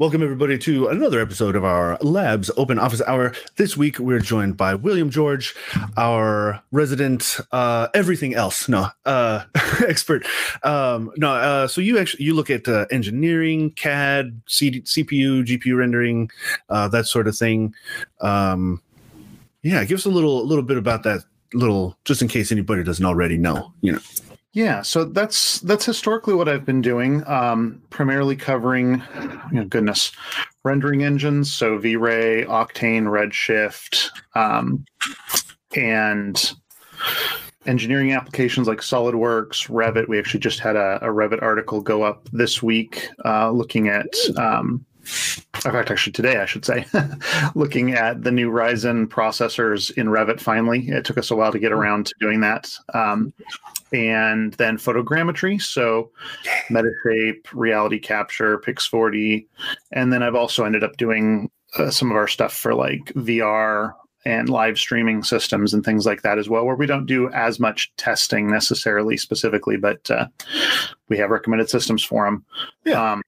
Welcome, everybody, to another episode of our Labs Open Office Hour. This week, we're joined by William George, our resident uh, everything else, no, uh, expert. Um, no, uh, so you actually you look at uh, engineering, CAD, C- CPU, GPU rendering, uh, that sort of thing. Um, yeah, give us a little little bit about that little, just in case anybody doesn't already know. You know. Yeah, so that's that's historically what I've been doing, um, primarily covering, you know, goodness, rendering engines, so V-Ray, Octane, Redshift, um, and engineering applications like SolidWorks, Revit. We actually just had a, a Revit article go up this week, uh, looking at um, in fact, actually today, I should say, looking at the new Ryzen processors in Revit. Finally, it took us a while to get around to doing that, um, and then photogrammetry, so Metashape, Reality Capture, Pix4D, and then I've also ended up doing uh, some of our stuff for like VR and live streaming systems and things like that as well, where we don't do as much testing necessarily specifically, but uh, we have recommended systems for them. Yeah. Um,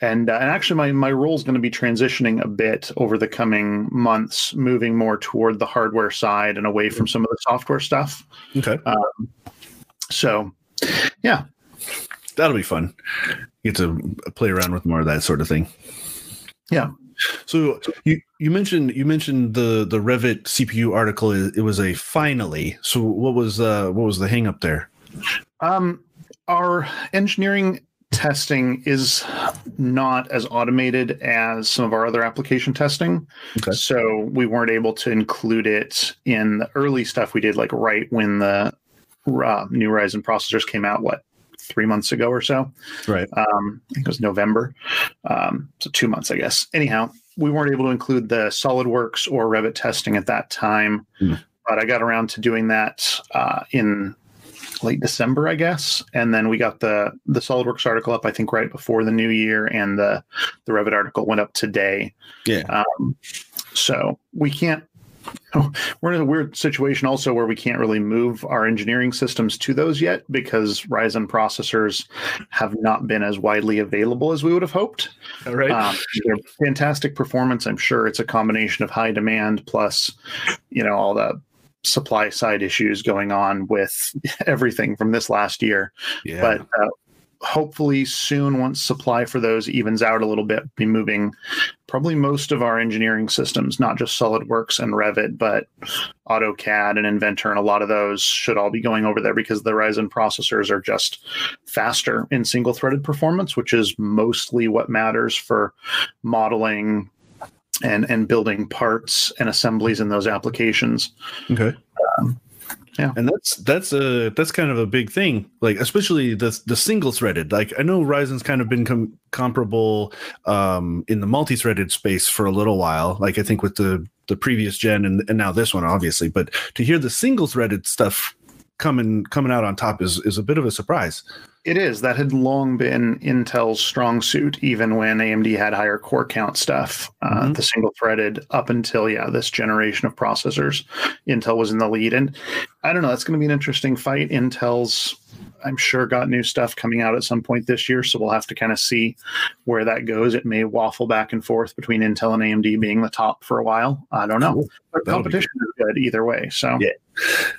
and uh, and actually my my role is going to be transitioning a bit over the coming months moving more toward the hardware side and away from some of the software stuff Okay, um, so yeah that'll be fun. Get to play around with more of that sort of thing. yeah So you you mentioned you mentioned the the Revit CPU article. It, it was a finally. So what was uh what was the hang up there? um our engineering testing is not as automated as some of our other application testing Okay. so we weren't able to include it in the early stuff we did like right when the uh, new ryzen processors came out what three months ago or so Right. um, I think it was November. Um, so two months, I guess. Anyhow, we weren't able to include the SolidWorks or Revit testing at that time, Hmm. but I got around to doing that uh, in late December, I guess. And then we got the the SolidWorks article up, I think, right before the new year, and the the Revit article went up today. Yeah. Um, so we can't. We're in a weird situation also where we can't really move our engineering systems to those yet because Ryzen processors have not been as widely available as we would have hoped. All right. Um, they're fantastic performance. I'm sure it's a combination of high demand plus, you know, all the supply side issues going on with everything from this last year. yeah. But uh, hopefully soon, once supply for those evens out a little bit, be moving probably most of our engineering systems, not just SolidWorks and Revit, but AutoCAD and Inventor, and a lot of those should all be going over there because the Ryzen processors are just faster in single threaded performance, which is mostly what matters for modeling and and building parts and assemblies in those applications. okay. um, yeah. And that's that's a that's kind of a big thing, like especially the the single threaded. Like I know Ryzen's kind of been com- comparable um, in the multi threaded space for a little while. Like I think with the the previous gen and, and now this one, obviously. But to hear the single threaded stuff coming coming out on top is is a bit of a surprise. It is. That had long been Intel's strong suit, even when AMD had higher core count stuff. Uh, Mhm. The single threaded up until, yeah, this generation of processors, Intel was in the lead. And I don't know, that's going to be an interesting fight. Intel's, I'm sure, got new stuff coming out at some point this year. So we'll have to kind of see where that goes. It may waffle back and forth between Intel and AMD being the top for a while. I don't know. Cool. But That'll competition is good either way. So. Yeah.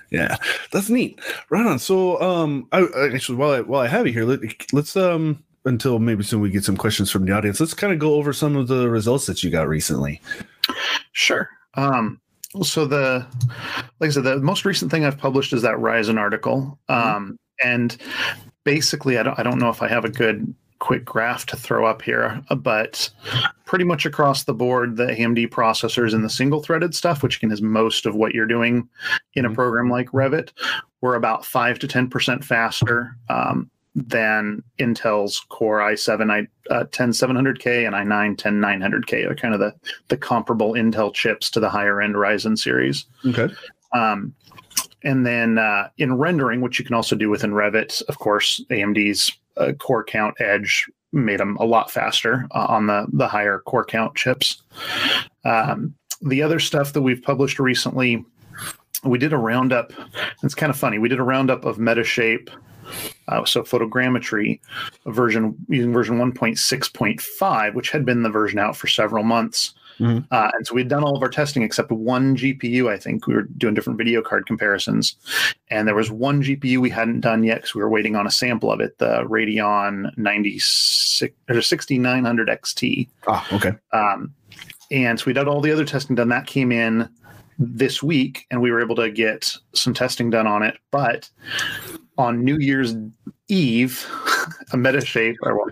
Yeah, that's neat. Right on. So, um, I, I actually while I while I have you here, let, let's um until maybe soon we get some questions from the audience. Let's kind of go over some of the results that you got recently. Sure. Um, so the, like I said, the most recent thing I've published is that Ryzen article, um, and basically, I don't, I don't know if I have a good quick graph to throw up here, but pretty much across the board, the AMD processors and the single-threaded stuff, which again is most of what you're doing in a Mhm. program like Revit, were about five to ten percent faster. Um, than Intel's Core i7 i uh, 10700K and i9 10900K. They're kind of the the comparable Intel chips to the higher end Ryzen series. Okay. Um, and then uh, in rendering, which you can also do within Revit, of course, AMD's uh, core count edge made them a lot faster uh, on the the higher core count chips. Um, the other stuff that we've published recently, we did a roundup. It's kind of funny. We did a roundup of Metashape uh, so photogrammetry version using version 1.6.5, which had been the version out for several months. Mhm. Uh, and so we'd done all of our testing except one GPU. I think we were doing different video card comparisons, and there was one GPU we hadn't done yet because we were waiting on a sample of it, the Radeon 96 or 6900 XT. Ah, okay. Um, and so we did all the other testing done. That came in this week, and we were able to get some testing done on it. But on New Year's Eve, a Metashape, or well,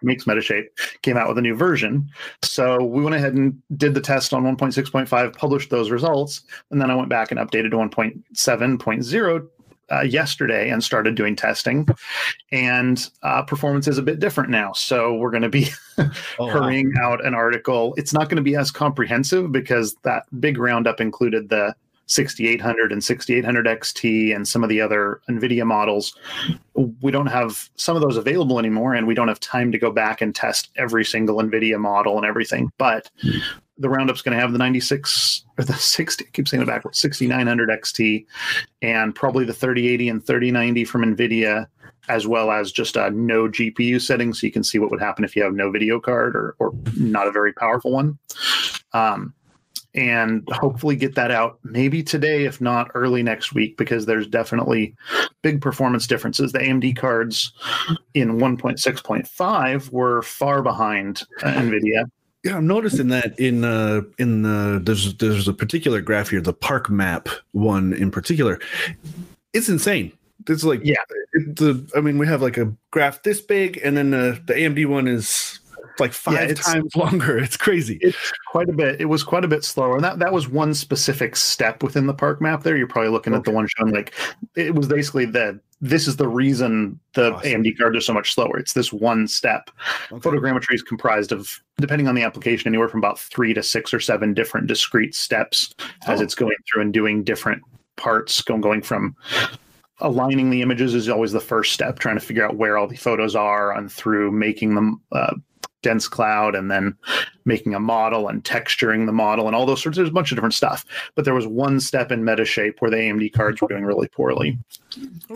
who makes Metashape, came out with a new version. So we went ahead and did the test on 1.6.5, published those results, and then I went back and updated to 1.7.0 uh, yesterday and started doing testing. And uh, performance is a bit different now. So we're going to be Oh, wow. hurrying out an article. It's not going to be as comprehensive because that big roundup included the 6800 and 6800 XT and some of the other NVIDIA models. We don't have some of those available anymore, and we don't have time to go back and test every single NVIDIA model and everything. But the roundup's going to have the 96 or the 60, I keep saying it backwards, 6900 XT, and probably the 3080 and 3090 from NVIDIA as well as just a no GPU setting, so you can see what would happen if you have no video card or, or not a very powerful one. Um, and hopefully get that out maybe today, if not early next week, because there's definitely big performance differences. The AMD cards in 1.6.5 were far behind uh, NVIDIA. Yeah, I'm noticing that in uh in the there's there's a particular graph here, the park map one in particular. It's insane. It's like Yeah. the I mean we have like a graph this big, and then the the AMD one is like five it's- times longer. It's crazy. It's quite a bit. It was quite a bit slower. And that, that was one specific step within the park map there. You're probably looking at the one showing like it was basically the this is the reason the Awesome. AMD cards are so much slower. It's this one step. Okay. Photogrammetry is comprised of, depending on the application, anywhere from about three to six or seven different discrete steps as Oh. it's going through and doing different parts, going going from aligning the images is always the first step, trying to figure out where all the photos are, and through making them uh, dense cloud, and then making a model and texturing the model, and all those sorts. There's a bunch of different stuff, but there was one step in Metashape where the AMD cards were doing really poorly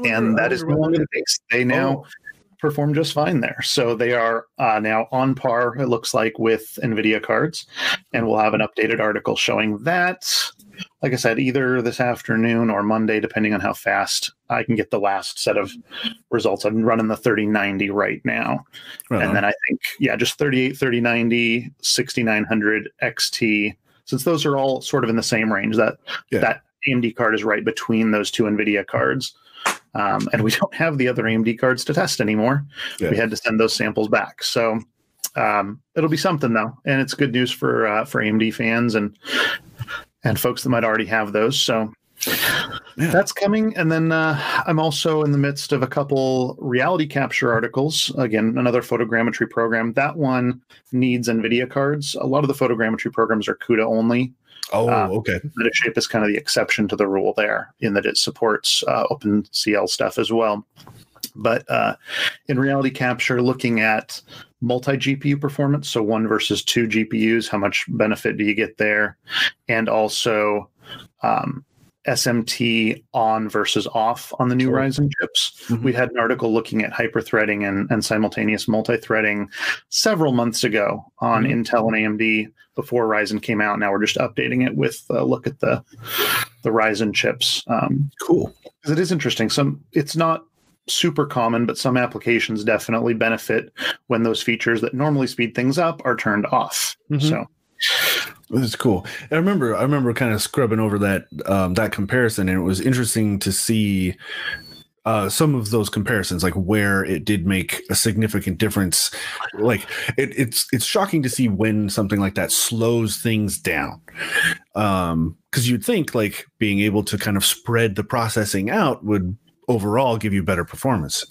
and that is no longer the case. They now Oh. perform just fine there. So they are uh, now on par, it looks like, with NVIDIA cards. And we'll have an updated article showing that, like I said, either this afternoon or Monday, depending on how fast I can get the last set of results. I'm running the 3090 right now. On. And then I think, yeah, just 38, 3090, 6900 XT. Since those are all sort of in the same range, that Yeah. that AMD card is right between those two NVIDIA cards. Um, and we don't have the other AMD cards to test anymore. Yeah. We had to send those samples back. So um, it'll be something though, and it's good news for uh, for AMD fans and and folks that might already have those. So Yeah. that's coming. And then uh, I'm also in the midst of a couple reality capture articles. Again, another photogrammetry program. That one needs NVIDIA cards. A lot of the photogrammetry programs are CUDA only. oh, uh, okay. Metashape is kind of the exception to the rule there, in that it supports uh, OpenCL stuff as well. But uh, in reality capture, looking at multi GPU performance, so one versus two GPUs, how much benefit do you get there? And also um, SMT on versus off on the new Sure. Ryzen chips. Mhm. We had an article looking at hyperthreading and, and simultaneous multi-threading several months ago on Mhm. Intel and AMD before Ryzen came out. Now we're just updating it with a look at the the Ryzen chips. Um, Cool. because it is interesting. Some it's not super common, but some applications definitely benefit when those features that normally speed things up are turned off. Mhm. So That's cool. I remember I remember kind of scrubbing over that um, that comparison, and it was interesting to see uh, some of those comparisons, like where it did make a significant difference. Like it, it's it's shocking to see when something like that slows things down, because you'd think like being able to kind of spread the processing out would overall give you better performance.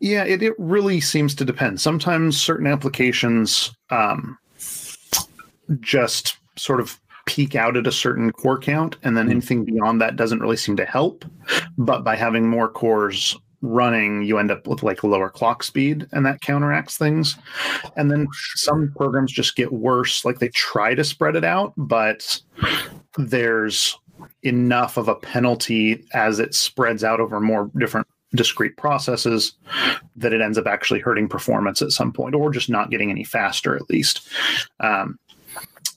Yeah, it, it really seems to depend. Sometimes certain applications um, just sort of peak out at a certain core count, and then Mhm. anything beyond that doesn't really seem to help. But by having more cores running, you end up with like lower clock speed, and that counteracts things. And then some programs just get worse. Like they try to spread it out, but there's enough of a penalty as it spreads out over more different discrete processes that it ends up actually hurting performance at some point or just not getting any faster at least. Um,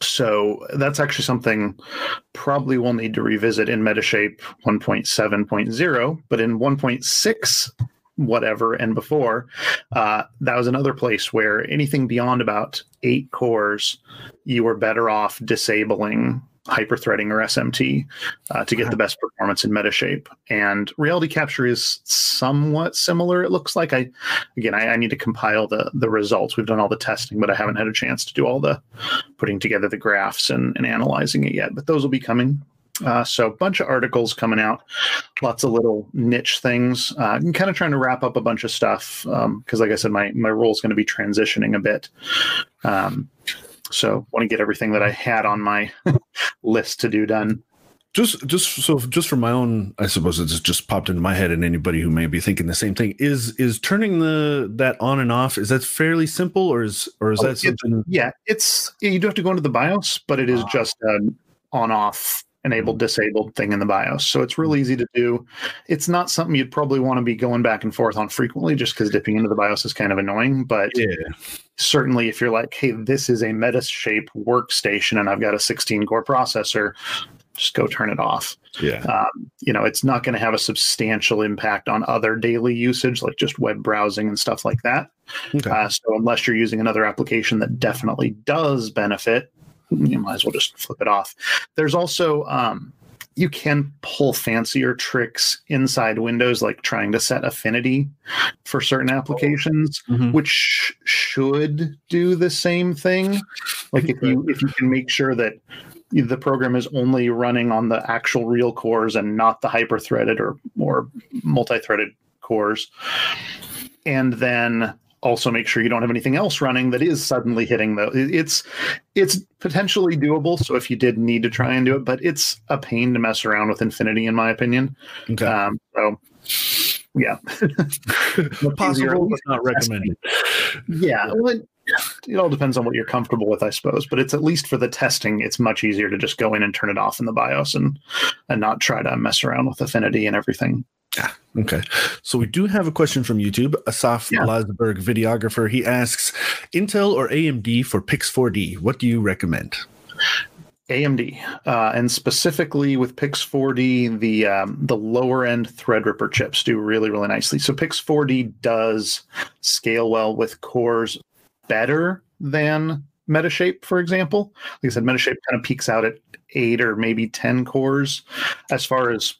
so that's actually something probably we'll need to revisit in metashape 1.7.0 but in 1.6 whatever and before uh, that was another place where anything beyond about eight cores you were better off disabling hyperthreading or SMT uh, to get the best performance in Metashape. And reality capture is somewhat similar. It looks like I, again, I, I, need to compile the the results. We've done all the testing, but I haven't had a chance to do all the putting together the graphs and, and analyzing it yet. But those will be coming. Uh, so a bunch of articles coming out, lots of little niche things. Uh, I'm kind of trying to wrap up a bunch of stuff because, um, like I said, my my role is going to be transitioning a bit. Um, so want to get everything that I had on my list to do done. Just, just so, just for my own, I suppose it's just popped into my head, and anybody who may be thinking the same thing is is turning the that on and off. Is that fairly simple, or is or is oh, that something? yeah, it's you do have to go into the BIOS, but it is ah. just an on off enabled disabled thing in the BIOS. So it's real easy to do. It's not something you'd probably want to be going back and forth on frequently just because dipping into the BIOS is kind of annoying. But yeah. certainly if you're like, hey, this is a Metashape workstation and I've got a 16 core processor, just go turn it off. Yeah. Um, you know, it's not going to have a substantial impact on other daily usage like just web browsing and stuff like that. Okay. Uh, so unless you're using another application that definitely does benefit, you might as well just flip it off. There's also um, you can pull fancier tricks inside Windows, like trying to set affinity for certain applications, mm-hmm. which should do the same thing. Like if you if you can make sure that the program is only running on the actual real cores and not the hyper-threaded or or multi-threaded cores, and then also make sure you don't have anything else running that is suddenly hitting the it's it's potentially doable so if you did need to try and do it but it's a pain to mess around with affinity in my opinion. Okay. um, so yeah. Possible but not recommended. Yeah. well, it, it all depends on what you're comfortable with i suppose but it's at least for the testing it's much easier to just go in and turn it off in the bios and and not try to mess around with affinity and everything yeah. Okay. So we do have a question from YouTube. Asaf yeah. Lasberg, videographer. He asks Intel or AMD for Pix 4D. What do you recommend? AMD, uh, and specifically with Pix 4D, the um, the lower end Threadripper chips do really really nicely. So Pix 4D does scale well with cores better than Metashape, for example. Like I said, Metashape kind of peaks out at eight or maybe ten cores as far as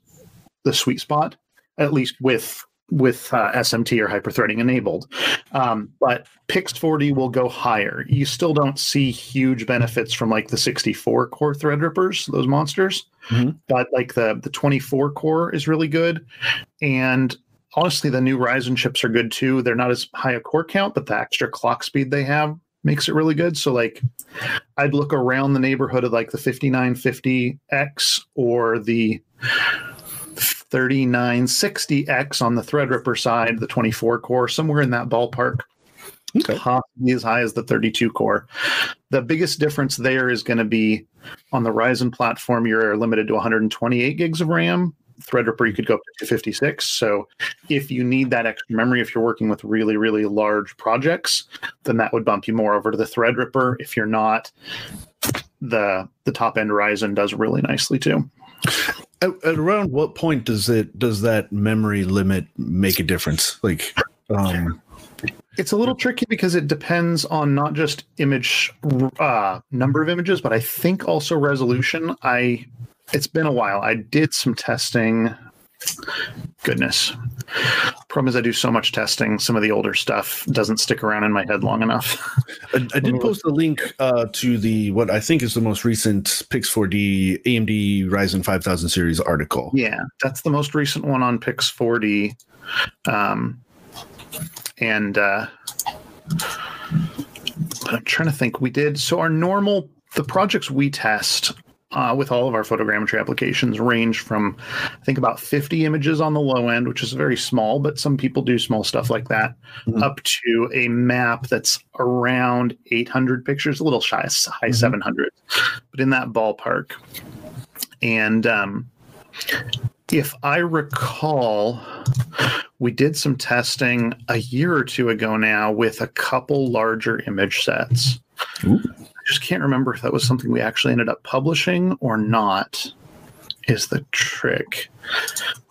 the sweet spot at least with with uh, SMT or hyperthreading enabled. Um, but Pix4D will go higher. You still don't see huge benefits from like the 64 core Threadrippers, those monsters. Mm-hmm. But like the the 24 core is really good, and honestly, the new Ryzen chips are good too. They're not as high a core count, but the extra clock speed they have makes it really good. So like I'd look around the neighborhood of like the 5950X or the 3960X on the Threadripper side, the 24 core, somewhere in that ballpark. Okay. Possibly as high as the 32 core. The biggest difference there is going to be on the Ryzen platform, you're limited to 128 gigs of RAM. Threadripper, you could go up to 256. So if you need that extra memory, if you're working with really, really large projects, then that would bump you more over to the Threadripper. If you're not, the the top end Ryzen does really nicely too. At, at, around what point does it does that memory limit make a difference? Like, um, it's a little tricky because it depends on not just image uh, number of images, but I think also resolution. I it's been a while. I did some testing Goodness. Problem is, I do so much testing. Some of the older stuff doesn't stick around in my head long enough. I, I did post a link uh, to the what I think is the most recent Pix4D AMD Ryzen 5000 series article. Yeah, that's the most recent one on Pix4D. Um, and uh, I'm trying to think. We did so our normal the projects we test uh, with all of our photogrammetry applications range from I think about 50 images on the low end, which is very small, but some people do small stuff like that, mm-hmm. up to a map that's around 800 pictures, a little shy, high mm-hmm. 700, but in that ballpark. And um, if I recall, we did some testing a year or two ago now with a couple larger image sets. Ooh. Just can't remember if that was something we actually ended up publishing or not. Is the trick?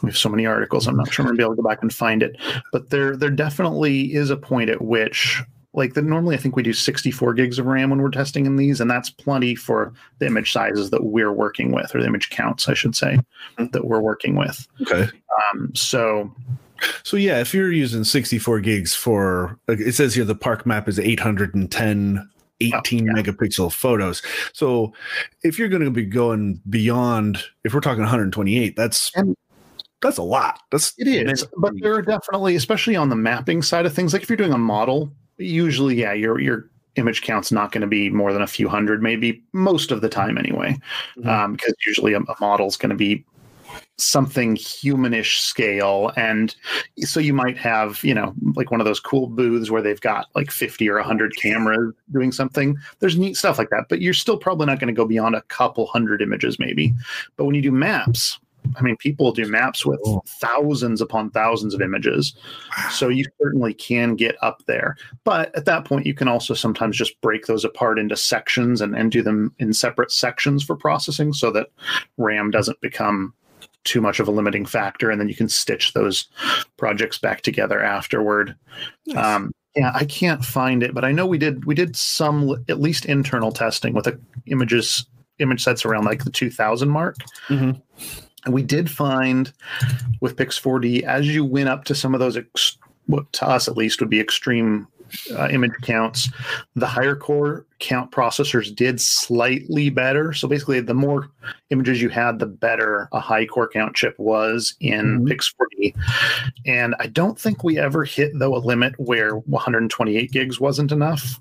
We have so many articles. I'm not sure I'm gonna be able to go back and find it, but there there definitely is a point at which like the normally I think we do 64 gigs of RAM when we're testing in these, and that's plenty for the image sizes that we're working with, or the image counts, I should say, that we're working with. Okay. Um, so So yeah, if you're using 64 gigs for it says here the park map is 810 18 Oh, yeah. megapixel photos. So if you're going to be going beyond if we're talking 128, that's And- that's a lot. That's It is, but there are definitely, especially on the mapping side of things, like if you're doing a model, usually, yeah, your your image count's not going to be more than a few hundred, maybe most of the time anyway, Mhm. um, because usually a, a model's going to be something humanish scale. And so you might have you know like one of those cool booths where they've got like 50 or 100 cameras doing something. There's neat stuff like that but you're still probably not going to go beyond a couple hundred images maybe. But when you do maps i mean people do maps with thousands upon thousands of images. So you certainly can get up there. But at that point you can also sometimes just break those apart into sections and, and do them in separate sections for processing so that ram doesn't become too much of a limiting factor and then you can stitch those projects back together afterward Nice. um, yeah i can't find it but i know we did we did some at least internal testing with the images image sets around like the 2000 mark Mhm. and we did find with pix 4d as you went up to some of those ex- what to us at least would be extreme uh, image counts the higher core count processors did slightly better so basically the more images you had the better a high core count chip was in Mhm. pix 4d and i don't think we ever hit though a limit where 128 gigs wasn't enough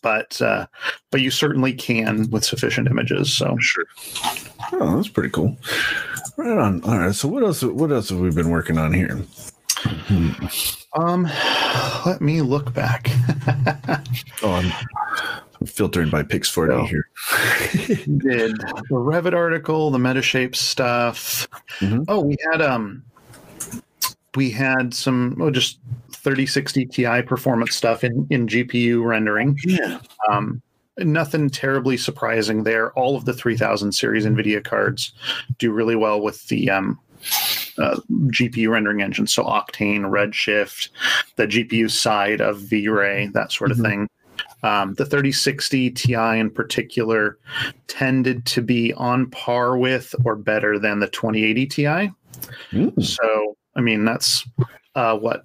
but uh, but you certainly can with sufficient images so Sure. Oh, that's pretty cool. Right on. All right. So what else? What else have we been working on here? Um, let me look back. Oh, I'm, I'm filtering by Pix 40 Oh. here. Did the Revit article, the Metashape stuff. Mhm. Oh, we had um, we had some oh, just 3060 Ti performance stuff in in GPU rendering. Yeah. Um, nothing terribly surprising there. All of the 3000 series NVIDIA cards do really well with the um, uh, GPU rendering engines, So Octane, Redshift, the GPU side of V-Ray, that sort of Mhm. thing. Um, the 3060 Ti in particular tended to be on par with or better than the 2080 Ti. Mm. So, I mean, that's uh, what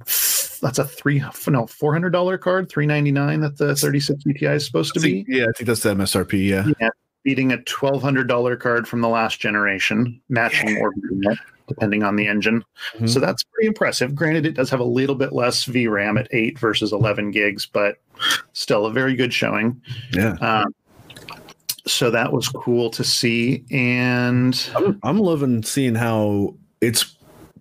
that's a three no four hundred dollar card, three ninety nine that the thirty sixty Ti is supposed to be, yeah, I think that's the MSRP. Yeah. beating a twelve hundred dollar card from the last generation, matching or beating it, depending on the engine. Mhm. So that's pretty impressive. Granted, it does have a little bit less VRAM at eight versus eleven gigs, but still a very good showing. Yeah. Um, so that was cool to see, and I'm, I'm loving seeing how it's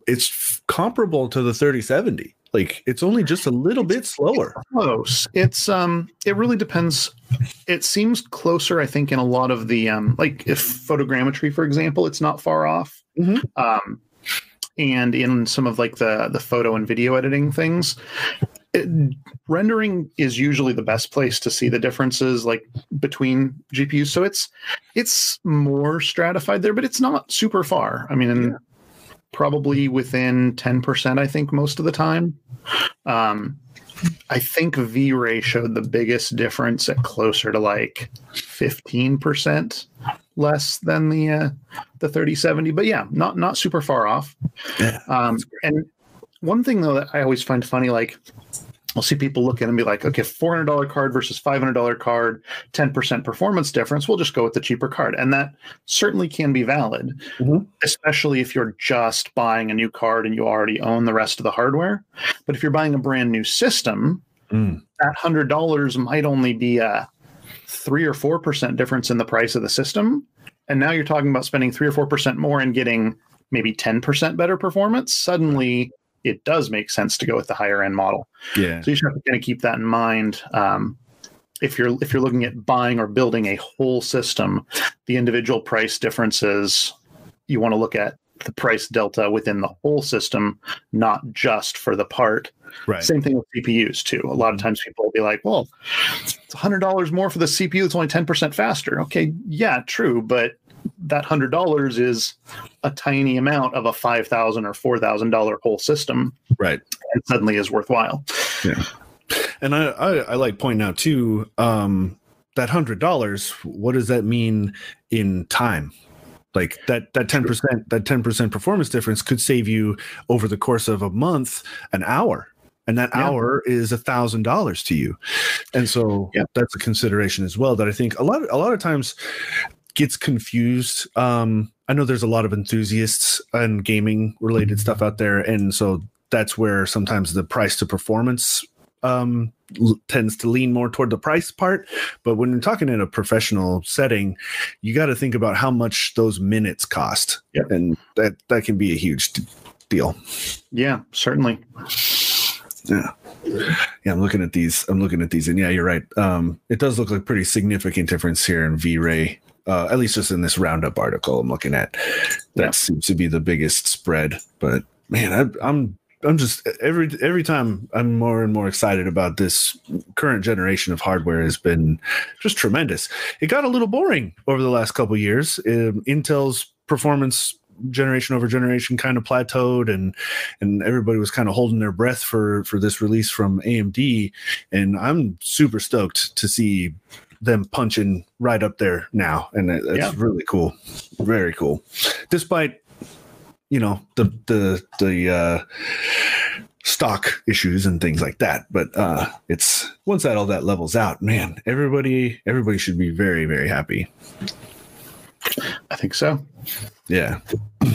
it's comparable to the 3070. Like it's only just a little bit slower. close it's um it really depends it seems closer i think in a lot of the um like if photogrammetry for example it's not far off Mhm. um and in some of like the the photo and video editing things it, rendering is usually the best place to see the differences like between gpus so it's it's more stratified there but it's not super far. I mean and probably within 10% i think most of the time. Um I think V Ray showed the biggest difference at closer to like 15% less than the uh, the 3070 but yeah not not super far off Yeah. um and one thing though that I always find funny like I'll see people look at it and be like okay $400 card versus $500 card 10% performance difference we'll just go with the cheaper card and that certainly can be valid Mhm. especially if you're just buying a new card and you already own the rest of the hardware but if you're buying a brand new system Mm. that hundred dollars might only be a three or four percent difference in the price of the system, and now you're talking about spending three or four percent more and getting maybe ten percent better performance. Suddenly, it does make sense to go with the higher end model. Yeah. So you should have to kind of keep that in mind. Um, if you're if you're looking at buying or building a whole system, the individual price differences you want to look at the price delta within the whole system, not just for the part. Right. Same thing with CPUs too. A lot of times people will be like, "Well, it's hundred dollars more for the CPU. It's only ten percent faster." Okay, yeah, true, but that hundred dollars is a tiny amount of a five thousand or four thousand dollar whole system. Right. And suddenly is worthwhile. Yeah. And I, I, I like pointing out too, um, that hundred dollars, what does that mean in time? Like that that 10% that 10% performance difference could save you over the course of a month an hour. And that Yeah. hour is a thousand dollars to you. And so Yeah. that's a consideration as well that I think a lot a lot of times gets confused. Um, I know there's a lot of enthusiasts and gaming related stuff out there, and so that's where sometimes the price to performance um, l- tends to lean more toward the price part. But when you're talking in a professional setting, you got to think about how much those minutes cost, Yep. and that that can be a huge d- deal. Yeah, certainly. Yeah. Yeah, I'm looking at these. I'm looking at these, and yeah, you're right. Um, it does look like pretty significant difference here in V-Ray, uh, at least just in this roundup article I'm looking at. That Yeah. seems to be the biggest spread. But man, I, I'm I'm just every every time I'm more and more excited about this current generation of hardware has been just tremendous. It got a little boring over the last couple years. Um, Intel's performance generation over generation kind of plateaued and and everybody was kind of holding their breath for for this release from AMD and I'm super stoked to see them punching right up there now and that's Yeah. really cool very cool despite you know the the the uh stock issues and things like that but uh it's once that all that levels out man everybody everybody should be very very happy I think so. yeah.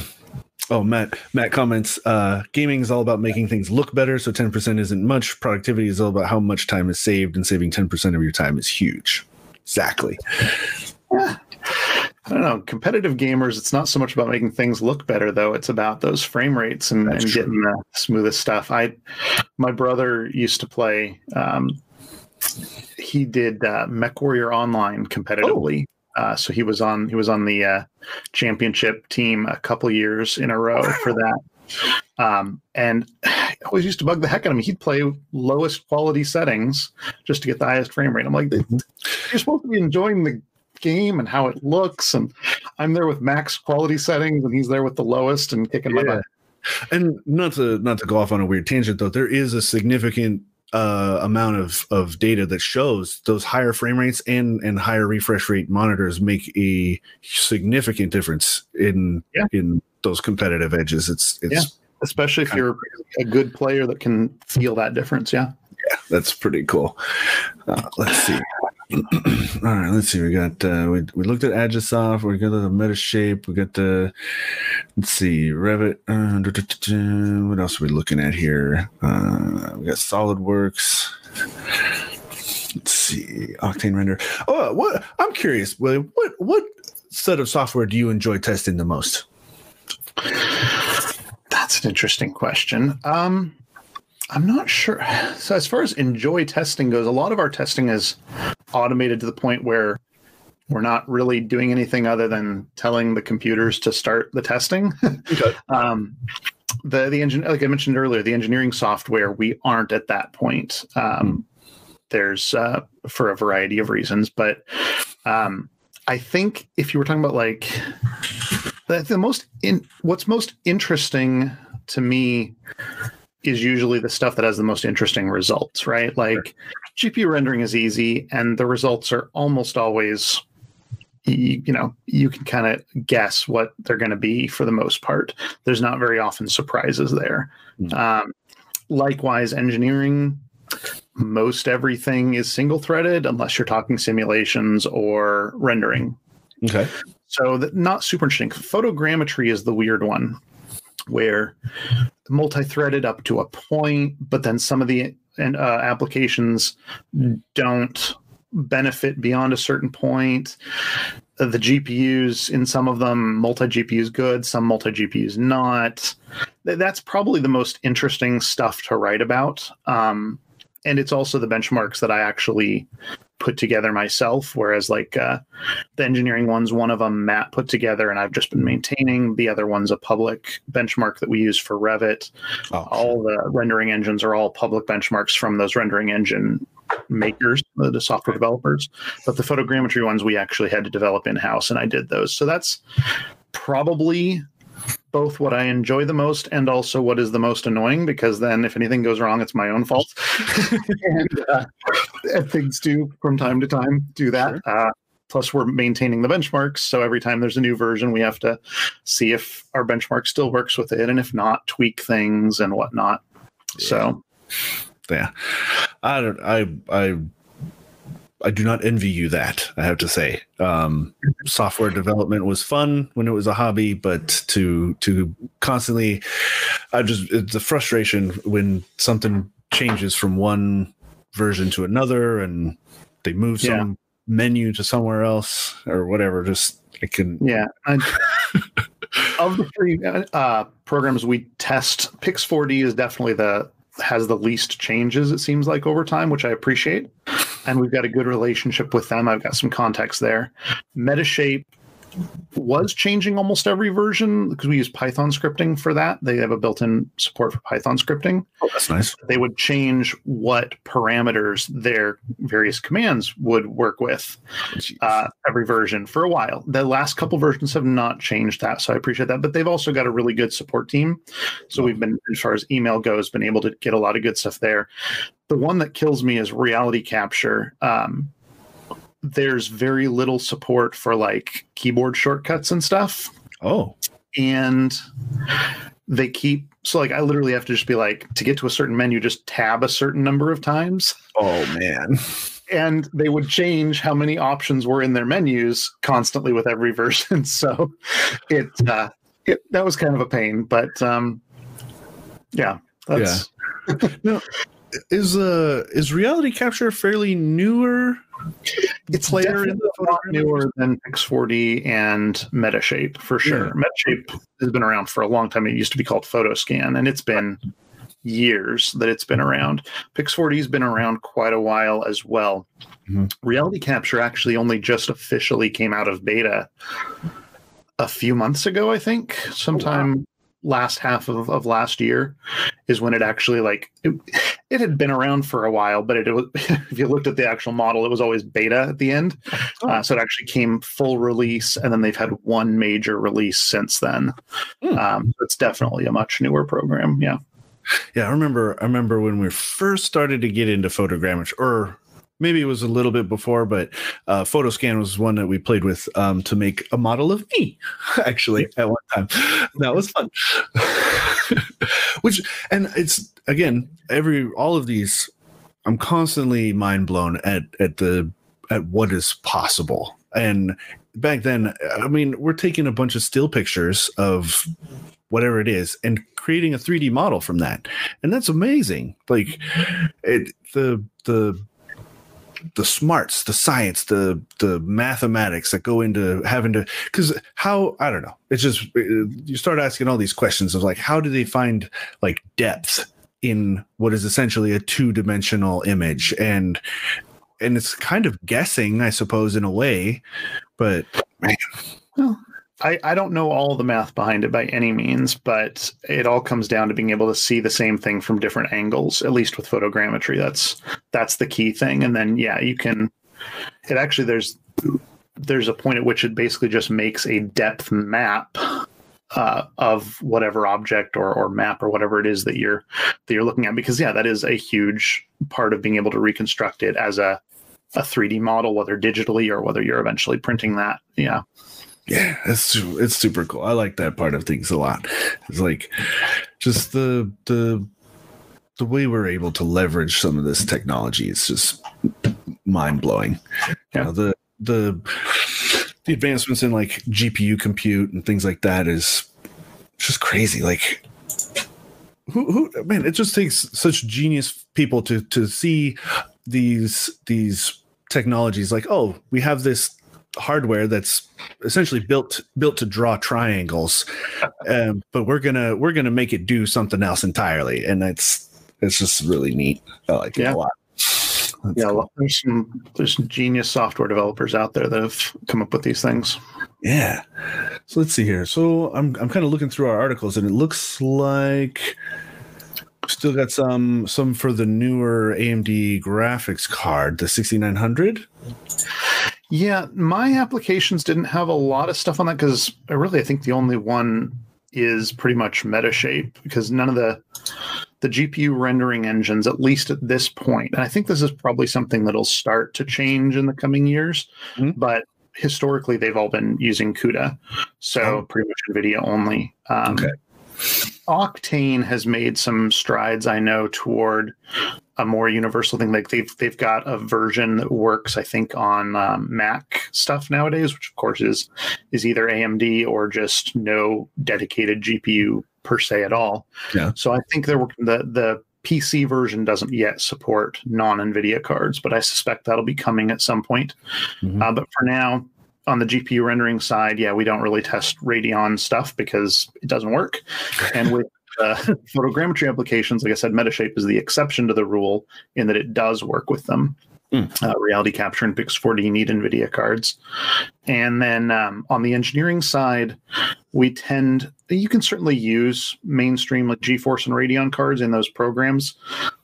Oh, Matt. Matt comments. Uh, gaming is all about making things look better, so ten percent isn't much. Productivity is all about how much time is saved, and saving ten percent of your time is huge. Exactly. I don't know. Competitive gamers, it's not so much about making things look better, though. It's about those frame rates and, and getting the smoothest stuff. I, my brother used to play. Um, he did uh, MechWarrior Online competitively. Uh, so he was on he was on the uh, championship team a couple years in a row for that. Um, and it always used to bug the heck out of me. He'd play lowest quality settings just to get the highest frame rate. I'm like, Mhm. you're supposed to be enjoying the game and how it looks, and I'm there with max quality settings, and he's there with the lowest and kicking my butt. And not to not to go off on a weird tangent though, there is a significant uh, amount of of data that shows those higher frame rates and and higher refresh rate monitors make a significant difference in Yeah. in those competitive edges. It's it's Yeah. Especially if you're a good player that can feel that difference. Yeah, yeah. that's pretty cool. Uh, let's see. All right, let's see. We got uh, we we looked at Agisoft. We got the Metashape. We got the let's see Revit. Uh, what else are we looking at here? Uh, we got SolidWorks. Let's see Octane Render. Oh, what? I'm curious, William. What what set of software do you enjoy testing the most? That's an interesting question. Um, I'm not sure. So, as far as enjoy testing goes, a lot of our testing is automated to the point where we're not really doing anything other than telling the computers to start the testing. Okay. um, the the engine, like I mentioned earlier, the engineering software, we aren't at that point. Um, there's uh, for a variety of reasons, but um, I think if you were talking about like the, the most in what's most interesting to me is usually the stuff that has the most interesting results, right? Like GPU rendering is easy, and the results are almost always you, you know you can kind of guess what they're going to be for the most part there's not very often surprises there Mm. um, likewise engineering most everything is single threaded unless you're talking simulations or rendering Okay. so that not super interesting photogrammetry is the weird one where multi-threaded up to a point but then some of the and uh, applications don't benefit beyond a certain point. Uh, the gpus in some of them multi gpus good some multi gpus not. That's probably the most interesting stuff to write about um, and it's also the benchmarks that i actually put together myself. Whereas like uh, the engineering ones, one of them Matt put together, and I've just been maintaining. The other one's a public benchmark that we use for Revit. Oh, All the rendering engines are all public benchmarks from those rendering engine makers, the, the software developers. But the photogrammetry ones we actually had to develop in house, and I did those. So that's probably both what I enjoy the most and also what is the most annoying because then if anything goes wrong, it's my own fault. and, uh, and things do from time to time do that. Uh, plus, we're maintaining the benchmarks. So every time there's a new version, we have to see if our benchmark still works with it. And if not, tweak things and whatnot. So, yeah. I don't. I. I. I do not envy you that. I have to say, um, software development was fun when it was a hobby, but to to constantly, I just it's a frustration when something changes from one version to another, and they move some Yeah. menu to somewhere else or whatever. Just I can. yeah. I, of the three uh, programs we test, Pix4D is definitely the has the least changes. It seems like over time, which I appreciate, and we've got a good relationship with them. I've got some context there. Metashape was changing almost every version because we use Python scripting for that. They have a built-in support for Python scripting Oh, that's nice. they would change what parameters their various commands would work with uh, every version for a while. The last couple versions have not changed that, so I appreciate that. But they've also got a really good support team, so we've been, as far as email goes, been able to get a lot of good stuff there. The one that kills me is reality capture. Um, there's very little support for like keyboard shortcuts and stuff oh, and they keep so like I literally have to just be like to get to a certain menu, just tab a certain number of times, oh man. and they would change how many options were in their menus constantly with every version. So it uh, it that was kind of a pain, but um, yeah, that's Is uh is reality capture fairly newer it's player definitely in the a lot newer than Pix4D and Metashape for sure. Metashape has been around for a long time. It used to be called Photoscan, and it's been years that it's been around. Pix4D has been around quite a while as well. Mhm. Reality capture actually only just officially came out of beta a few months ago, I think, sometime last half of, of last year is when it actually like it, it had been around for a while but it, was if you looked at the actual model it was always beta at the end uh, so it actually came full release and then they've had one major release since then Hmm. um, so it's definitely a much newer program yeah Yeah, I remember. I remember when we first started to get into photogrammetry, or maybe it was a little bit before, but uh, Photoscan was one that we played with um, to make a model of me. Actually, at one time, that was fun. Which, and it's again, every all of these, I'm constantly mind blown at at the at what is possible. And back then, I mean, we're taking a bunch of still pictures of whatever it is and creating a 3D model from that. And that's amazing. Like it the the the smarts, the science, the the mathematics that go into having to cuz how I don't know. It's just uh, you start asking all these questions of like how do they find like depth in what is essentially a two-dimensional image and and it's kind of guessing, I suppose, in a way, but I, I don't know all the math behind it by any means, but it all comes down to being able to see the same thing from different angles, at least with photogrammetry. That's that's the key thing. And then yeah, you can it actually there's there's a point at which it basically just makes a depth map uh, of whatever object or, or map or whatever it is that you're that you're looking at. Because yeah, that is a huge part of being able to reconstruct it as a a 3D model, whether digitally or whether you're eventually printing that. Yeah. Yeah it's it's super cool. I like that part of things a lot. It's like just the the the way we're able to leverage some of this technology is just mind-blowing. You Yeah. know, the the the advancements in like gpu compute and things like that is just crazy. Like who, who man it just takes such genius people to to see these these technologies. Like oh we have this hardware that's essentially built built to draw triangles um, but we're gonna we're gonna make it do something else entirely and that's it's just really neat i like it Yeah. a lot That's yeah, cool. there's some there's some genius software developers out there that have come up with these things. Yeah. So let's see here. So I'm I'm kind of looking through our articles, and it looks like still got some some for the newer AMD graphics card, the 6900. Yeah, my applications didn't have a lot of stuff on that because I really I think the only one is pretty much Metashape because none of the the GPU rendering engines, at least at this point, and I think this is probably something that'll start to change in the coming years, Mhm. but historically they've all been using CUDA, so Oh. pretty much NVIDIA only. Um, Okay. Octane has made some strides, I know, toward a more universal thing. Like they've they've got a version that works, I think, on um, Mac stuff nowadays, which of course is is either AMD or just no dedicated GPU per se at all. Yeah. So I think there were the the PC version doesn't yet support non NVIDIA cards, but I suspect that'll be coming at some point. Mhm. Uh, but for now, on the GPU rendering side, yeah, we don't really test Radeon stuff because it doesn't work. And with uh, photogrammetry applications, like I said, Metashape is the exception to the rule in that it does work with them. Mm. Uh, reality capture and Pix4D need NVIDIA cards. And then um, on the engineering side, we tend, you can certainly use mainstream like GeForce and Radeon cards in those programs.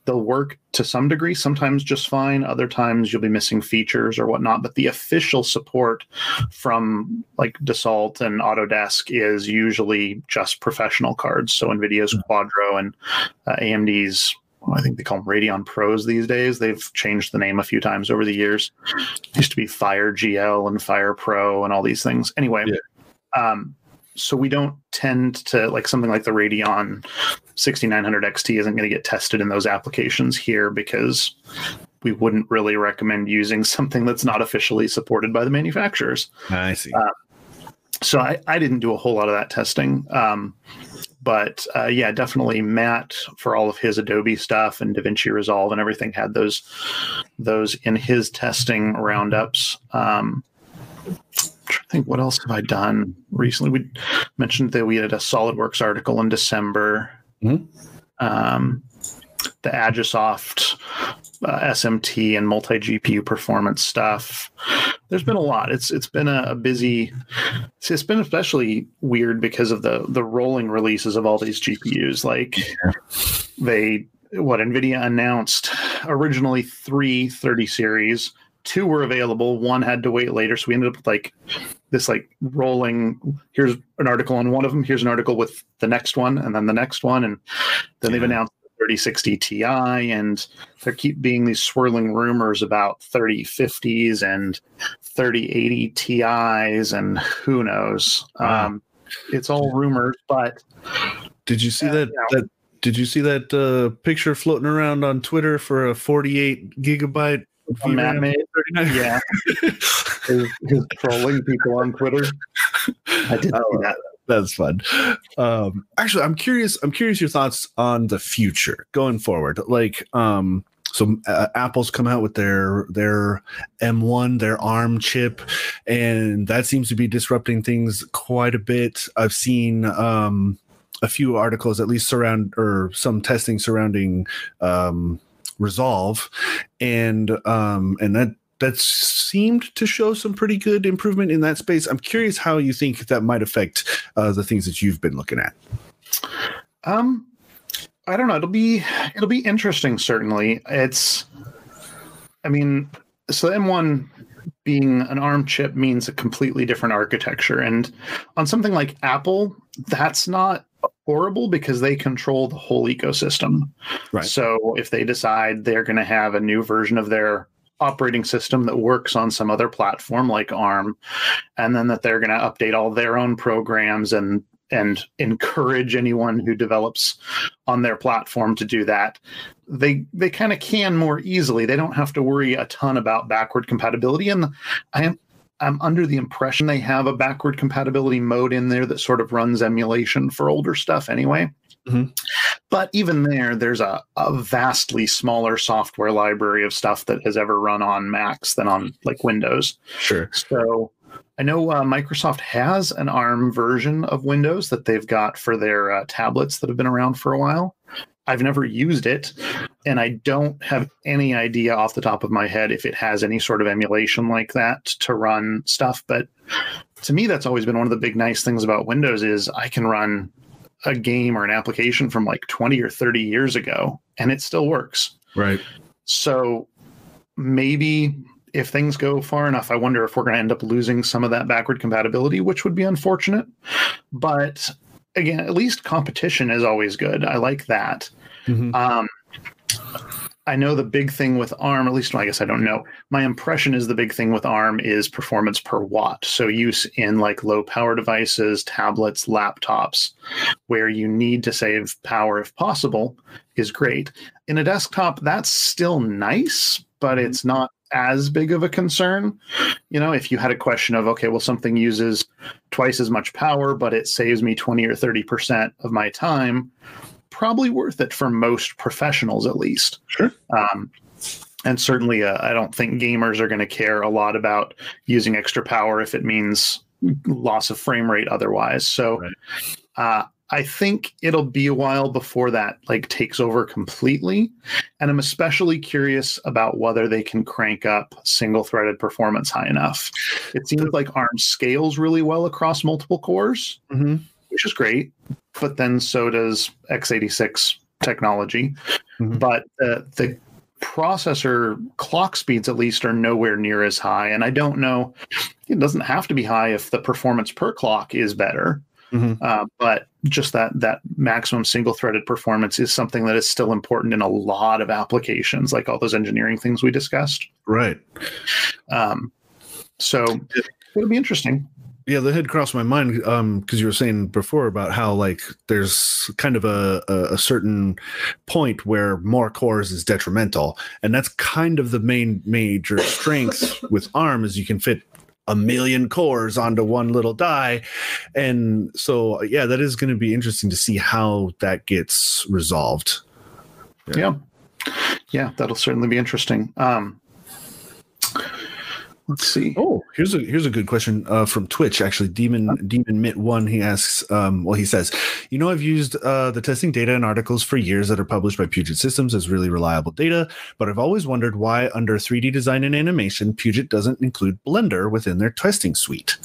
They'll work to some degree, sometimes just fine. Other times you'll be missing features or whatnot. But the official support from like Dassault and Autodesk is usually just professional cards. So NVIDIA's Quadro and uh, AMD's well, I think they call them Radeon Pros these days. They've changed the name a few times over the years. used to be Fire GL and Fire Pro and all these things. Anyway, um, so we don't tend to like something like the Radeon 6900 XT isn't going to get tested in those applications here because we wouldn't really recommend using something that's not officially supported by the manufacturers. I see. So I, I didn't do a whole lot of that testing. Um, but uh, yeah, definitely Matt for all of his Adobe stuff and DaVinci Resolve and everything had those those in his testing roundups. Um, to think what else have I done recently? We mentioned that we had a SolidWorks article in December. Mhm. Um, the Agisoft uh, SMT and multi GPU performance stuff. There's been a lot. It's it's been a, a busy. It's, been especially weird because of the the rolling releases of all these GPUs. Like they what Nvidia announced originally three 30 series. Two were available. One had to wait later, so we ended up with like this like rolling. Here's an article on one of them. Here's an article with the next one, and then the next one, and then they've Yeah. announced 3060 Ti, and there keep being these swirling rumors about 3050s and 3080 Ti's, and who knows. Wow. Um, it's all rumors, but Did you see uh, that yeah. that did you see that uh, picture floating around on Twitter for a 48 gigabyte Matt made, yeah, is, is trolling people on Twitter. I did Oh, that. That's fun. Um, actually, I'm curious. I'm curious your thoughts on the future going forward. Like, um, so uh, Apple's come out with their their M1, their ARM chip, and that seems to be disrupting things quite a bit. I've seen um, a few articles, at least surround or some testing surrounding um, Resolve, and um, and that that seemed to show some pretty good improvement in that space. I'm curious how you think that might affect uh, the things that you've been looking at. Um, I don't know. It'll be it'll be interesting. Certainly, it's. I mean, so M1 being an ARM chip means a completely different architecture, and on something like Apple, that's not horrible because they control the whole ecosystem. Right. So if they decide they're going to have a new version of their operating system that works on some other platform like ARM, and then that they're going to update all their own programs and and encourage anyone who develops on their platform to do that they they kind of can more easily they don't have to worry a ton about backward compatibility and i am i'm under the impression they have a backward compatibility mode in there that sort of runs emulation for older stuff anyway Mhm. but even there there's a, a vastly smaller software library of stuff that has ever run on macs than on like windows Sure. so I know uh, Microsoft has an ARM version of Windows that they've got for their uh, tablets that have been around for a while. I've never used it. and I don't have any idea off the top of my head if it has any sort of emulation like that to run stuff. But to me, that's always been one of the big nice things about Windows is I can run a game or an application from like 20 or 30 years ago and it still works. Right. So maybe if things go far enough, I wonder if we're going to end up losing some of that backward compatibility, which would be unfortunate. But again, at least competition is always good. I like that. Mm-hmm. Um, I know the big thing with ARM, at least well, I guess I don't know. My impression is the big thing with ARM is performance per watt. So use in like low power devices, tablets, laptops, where you need to save power if possible, is great. In a desktop, that's still nice, but mm-hmm. it's not as big of a concern. You know, if you had a question of, okay, well, something uses twice as much power, but it saves me 20 or 30% of my time, probably worth it for most professionals, at least. Sure. Um, and certainly, uh, I don't think gamers are going to care a lot about using extra power if it means loss of frame rate otherwise. So, right. uh, I think it'll be a while before that like takes over completely. And I'm especially curious about whether they can crank up single threaded performance high enough. It seems like ARM scales really well across multiple cores, mm-hmm. which is great. But then so does x86 technology. Mm-hmm. But uh, the processor clock speeds at least are nowhere near as high. And I don't know, it doesn't have to be high if the performance per clock is better. Mm-hmm. Uh, but just that that maximum single threaded performance is something that is still important in a lot of applications, like all those engineering things we discussed. Right. Um, so it'll be interesting. Yeah, that had crossed my mind because um, you were saying before about how like there's kind of a, a, a certain point where more cores is detrimental, and that's kind of the main major strength with ARM is you can fit a million cores onto one little die. And so, yeah, that is going to be interesting to see how that gets resolved. Yeah. Yeah, yeah that'll certainly be interesting. Um, Let's see. Oh, here's a here's a good question uh, from Twitch. Actually, Demon Demon Mitt One. He asks. Um, well, he says, you know, I've used uh, the testing data and articles for years that are published by Puget Systems as really reliable data, but I've always wondered why under 3D design and animation, Puget doesn't include Blender within their testing suite.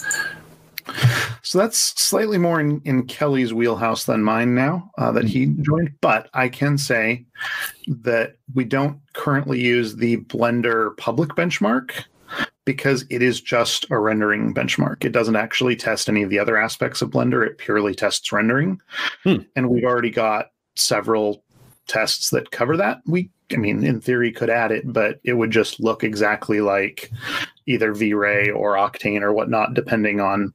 So that's slightly more in, in Kelly's wheelhouse than mine now uh, that he joined. But I can say that we don't currently use the Blender public benchmark because it is just a rendering benchmark. It doesn't actually test any of the other aspects of Blender. It purely tests rendering. Hmm. And we've already got several tests that cover that. We, I mean, in theory, could add it, but it would just look exactly like either V-Ray or Octane or whatnot, depending on.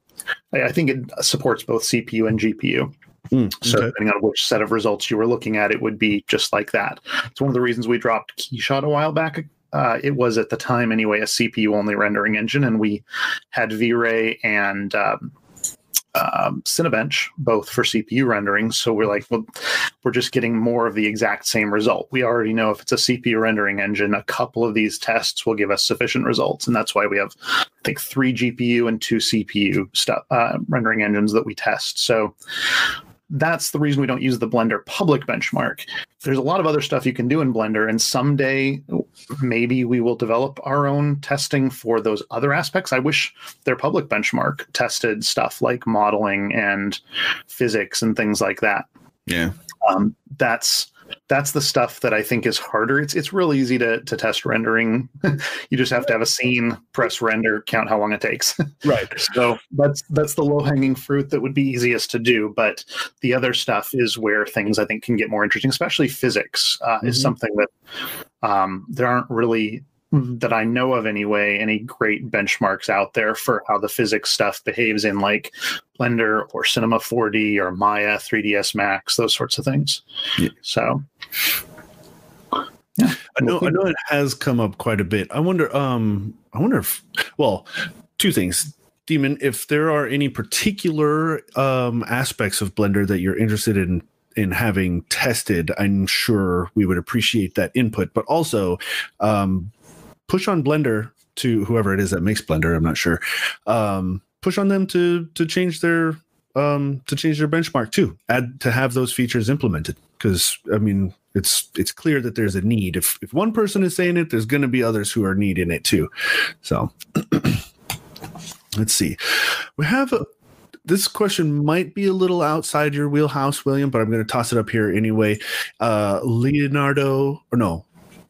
I think it supports both CPU and GPU. Mm, so okay. depending on which set of results you were looking at, it would be just like that. It's one of the reasons we dropped Keyshot a while back uh, it was at the time anyway a CPU only rendering engine, and we had V-Ray and um, um, Cinebench both for CPU rendering. So we're like, well, we're just getting more of the exact same result. We already know if it's a CPU rendering engine, a couple of these tests will give us sufficient results, and that's why we have, I think, three GPU and two CPU stuff uh, rendering engines that we test. So that's the reason we don't use the Blender public benchmark. There's a lot of other stuff you can do in Blender, and someday maybe we will develop our own testing for those other aspects. I wish their public benchmark tested stuff like modeling and physics and things like that. Yeah. Um, that's that's the stuff that I think is harder. It's it's real easy to to test rendering. you just have to have a scene, press render, count how long it takes. right. So that's that's the low hanging fruit that would be easiest to do. But the other stuff is where things I think can get more interesting, especially physics uh, mm-hmm. is something that um, there aren't really that I know of anyway, any great benchmarks out there for how the physics stuff behaves in like Blender or Cinema 4D or Maya 3ds Max, those sorts of things. Yeah. So yeah, I know. I know it has come up quite a bit. I wonder. Um, I wonder if. Well, two things, Demon. If there are any particular um aspects of Blender that you're interested in in having tested, I'm sure we would appreciate that input. But also, um, push on Blender to whoever it is that makes Blender. I'm not sure. Um, push on them to to change their um, to change their benchmark too. Add to have those features implemented because I mean it's it's clear that there's a need. If if one person is saying it, there's going to be others who are needing it too. So let's see. We have a, this question might be a little outside your wheelhouse, William, but I'm going to toss it up here anyway. Uh, Leonardo, or no,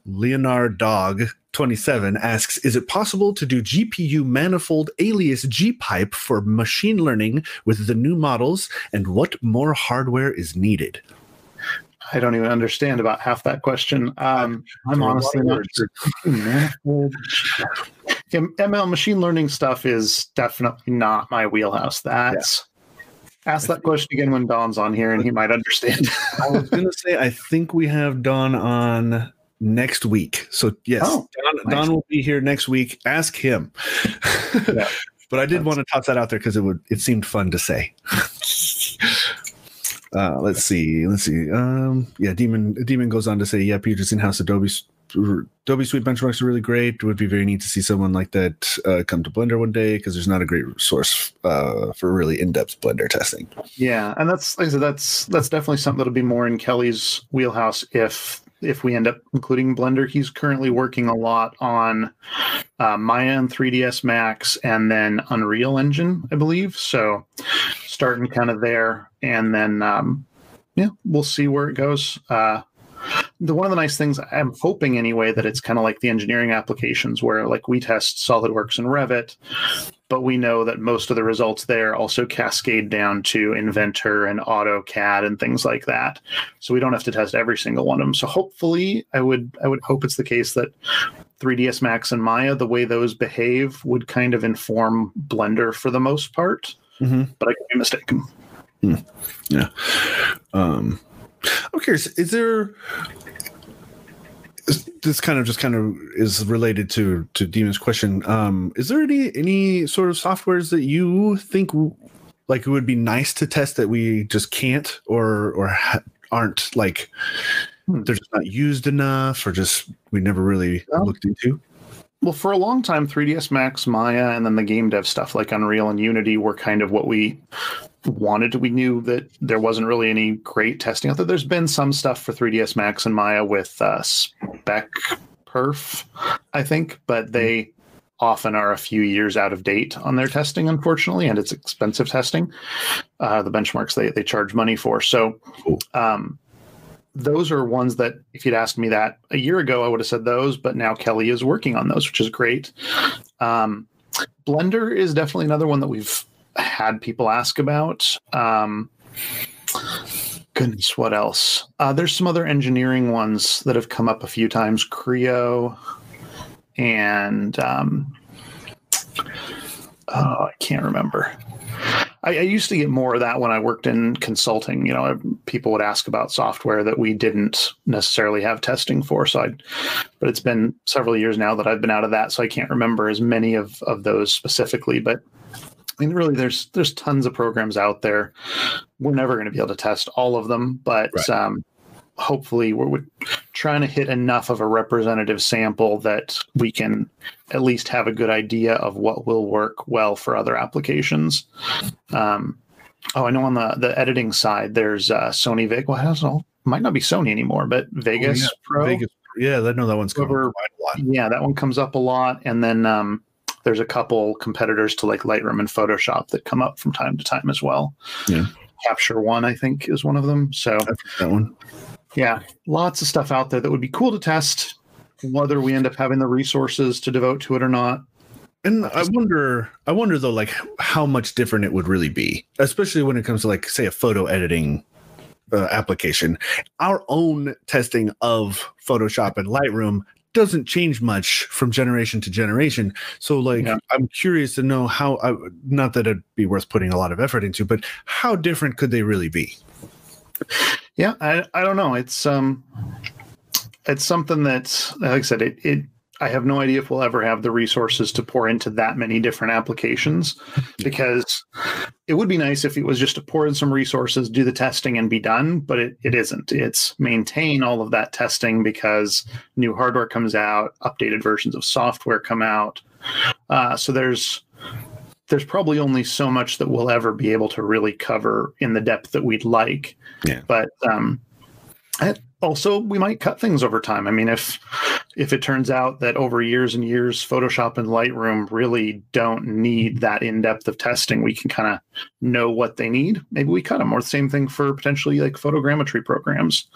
Leonard Dog 27 asks Is it possible to do GPU manifold alias gpipe for machine learning with the new models? And what more hardware is needed? I don't even understand about half that question. Um, I'm honestly not sure. ML machine learning stuff is definitely not my wheelhouse. That's yeah. ask that question again when Don's on here, and he might understand. I was going to say I think we have Don on next week. So yes, oh, Don, nice. Don, will be here next week. Ask him. Yeah. but I did That's... want to toss that out there because it would it seemed fun to say. Uh, let's see. Let's see. Um, yeah, Demon Demon goes on to say, "Yeah, Puget's in-house Adobe Adobe Suite benchmarks are really great. It would be very neat to see someone like that uh, come to Blender one day because there's not a great source uh, for really in-depth Blender testing. Yeah, and that's like I said, that's that's definitely something that'll be more in Kelly's wheelhouse if if we end up including Blender. He's currently working a lot on uh, Maya and 3ds Max and then Unreal Engine, I believe. So starting kind of there, and then um, yeah, we'll see where it goes. Uh, the one of the nice things I'm hoping anyway that it's kind of like the engineering applications where like we test SolidWorks and Revit, but we know that most of the results there also cascade down to Inventor and AutoCAD and things like that. So we don't have to test every single one of them. So hopefully, I would I would hope it's the case that 3ds Max and Maya, the way those behave, would kind of inform Blender for the most part. Mm-hmm. But I could be mistaken. Mm. Yeah. Um, I'm curious. Is there this kind of just kind of is related to to Demon's question. Um, is there any any sort of softwares that you think like it would be nice to test that we just can't or or ha- aren't like hmm. they're just not used enough or just we never really well, looked into? Well, for a long time, 3ds Max, Maya, and then the game dev stuff like Unreal and Unity were kind of what we wanted. We knew that there wasn't really any great testing out there. There's been some stuff for 3ds Max and Maya with uh, Spec Perf, I think, but they often are a few years out of date on their testing, unfortunately, and it's expensive testing. Uh, the benchmarks they, they charge money for. So, um, those are ones that if you'd asked me that a year ago, I would have said those, but now Kelly is working on those, which is great. Um, Blender is definitely another one that we've had people ask about. Um, goodness, what else? Uh, there's some other engineering ones that have come up a few times. Creo and um, oh, I can't remember. I, I, used to get more of that when I worked in consulting. You know, people would ask about software that we didn't necessarily have testing for. So I, but it's been several years now that I've been out of that, so I can't remember as many of of those specifically. But I mean, really, there's there's tons of programs out there. We're never going to be able to test all of them, but right. um, hopefully we're trying to hit enough of a representative sample that we can at least have a good idea of what will work well for other applications. Um, oh, I know on the the editing side, there's uh, Sony Vegas. Well, has all might not be Sony anymore, but Vegas oh, yeah. Pro. Vegas, yeah, I know that one's coming Over, Yeah, that one comes up a lot, and then um, there's a couple competitors to like Lightroom and Photoshop that come up from time to time as well. Yeah. Capture One, I think, is one of them. So that one yeah, lots of stuff out there that would be cool to test, whether we end up having the resources to devote to it or not. And I wonder, I wonder though, like how much different it would really be, especially when it comes to like, say, a photo editing uh, application. Our own testing of Photoshop and Lightroom doesn't change much from generation to generation. So, like, yeah. I'm curious to know how. I, not that it'd be worth putting a lot of effort into, but how different could they really be? Yeah, I, I don't know. It's um, it's something that, like I said, it, it I have no idea if we'll ever have the resources to pour into that many different applications because it would be nice if it was just to pour in some resources, do the testing, and be done. But it, it isn't. It's maintain all of that testing because new hardware comes out, updated versions of software come out. Uh, so there's there's probably only so much that we'll ever be able to really cover in the depth that we'd like. Yeah. But um, also we might cut things over time. I mean, if if it turns out that over years and years, Photoshop and Lightroom really don't need that in depth of testing, we can kind of know what they need. Maybe we cut them. Or the same thing for potentially like photogrammetry programs.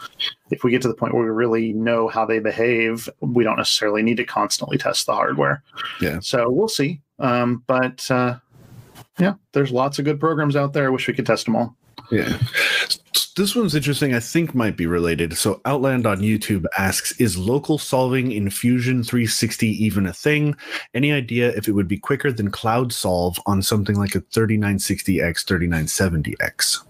If we get to the point where we really know how they behave, we don't necessarily need to constantly test the hardware. Yeah. So we'll see. Um, but uh, yeah, there's lots of good programs out there. I wish we could test them all. Yeah. This one's interesting. I think might be related. So Outland on YouTube asks, "Is local solving in Fusion 360 even a thing? Any idea if it would be quicker than Cloud Solve on something like a 3960x, 3970x?"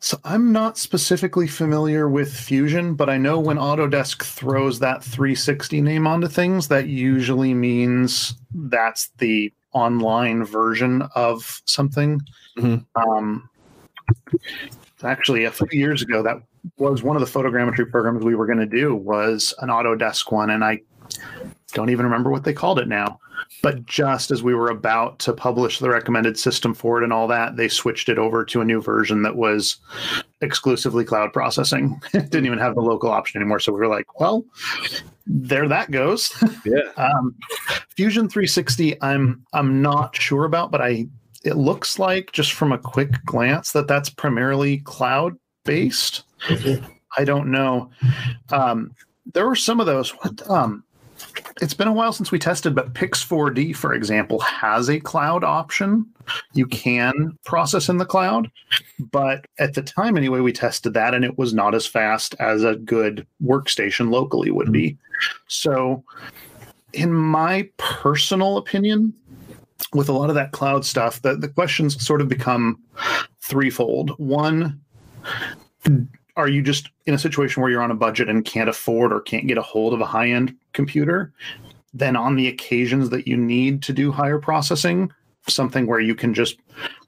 So I'm not specifically familiar with Fusion, but I know when Autodesk throws that 360 name onto things, that usually means that's the online version of something. Mhm. Um, actually, a few years ago, that was one of the photogrammetry programs we were going to do was an Autodesk one, and I don't even remember what they called it now. But just as we were about to publish the recommended system for it and all that, they switched it over to a new version that was exclusively cloud processing. it didn't even have the local option anymore. So we were like, well, there that goes. Yeah. um, Fusion 360, I'm I'm not sure about, but I it looks like just from a quick glance that that's primarily cloud based. I don't know. Um, there were some of those. What, um, it's been a while since we tested, but Pix4D, for example, has a cloud option. You can process in the cloud, but at the time, anyway, we tested that and it was not as fast as a good workstation locally would be. Mm-hmm. So, in my personal opinion, with a lot of that cloud stuff, the, the questions sort of become threefold. One, are you just in a situation where you're on a budget and can't afford or can't get a hold of a high end computer? Then, on the occasions that you need to do higher processing, something where you can just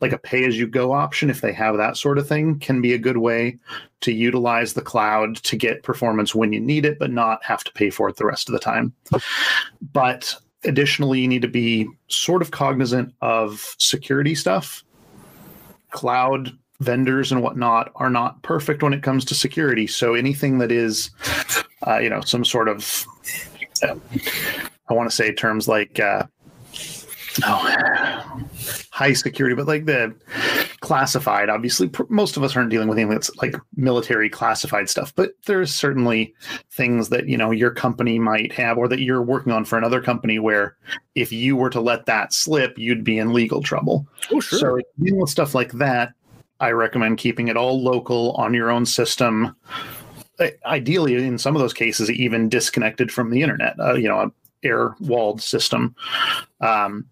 like a pay as you go option, if they have that sort of thing, can be a good way to utilize the cloud to get performance when you need it, but not have to pay for it the rest of the time. But additionally, you need to be sort of cognizant of security stuff. Cloud vendors and whatnot are not perfect when it comes to security. So anything that is, uh, you know, some sort of, uh, I want to say terms like, uh, oh, high security, but like the classified. Obviously, pr- most of us aren't dealing with anything that's like military classified stuff, but there's certainly things that you know your company might have, or that you're working on for another company, where if you were to let that slip, you'd be in legal trouble. Oh, sure. So dealing with stuff like that, I recommend keeping it all local on your own system. Ideally, in some of those cases, even disconnected from the internet. Uh, you know, a air walled system. Um,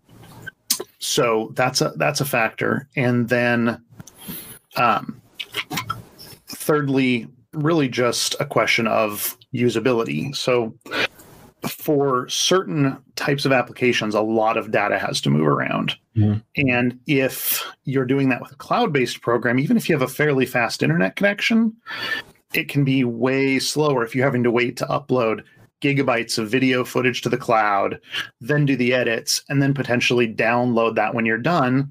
so that's a that's a factor, and then, um, thirdly, really just a question of usability. So for certain types of applications, a lot of data has to move around. Mhm. And if you're doing that with a cloud based program, even if you have a fairly fast internet connection, it can be way slower if you're having to wait to upload gigabytes of video footage to the cloud, then do the edits, and then potentially download that when you're done.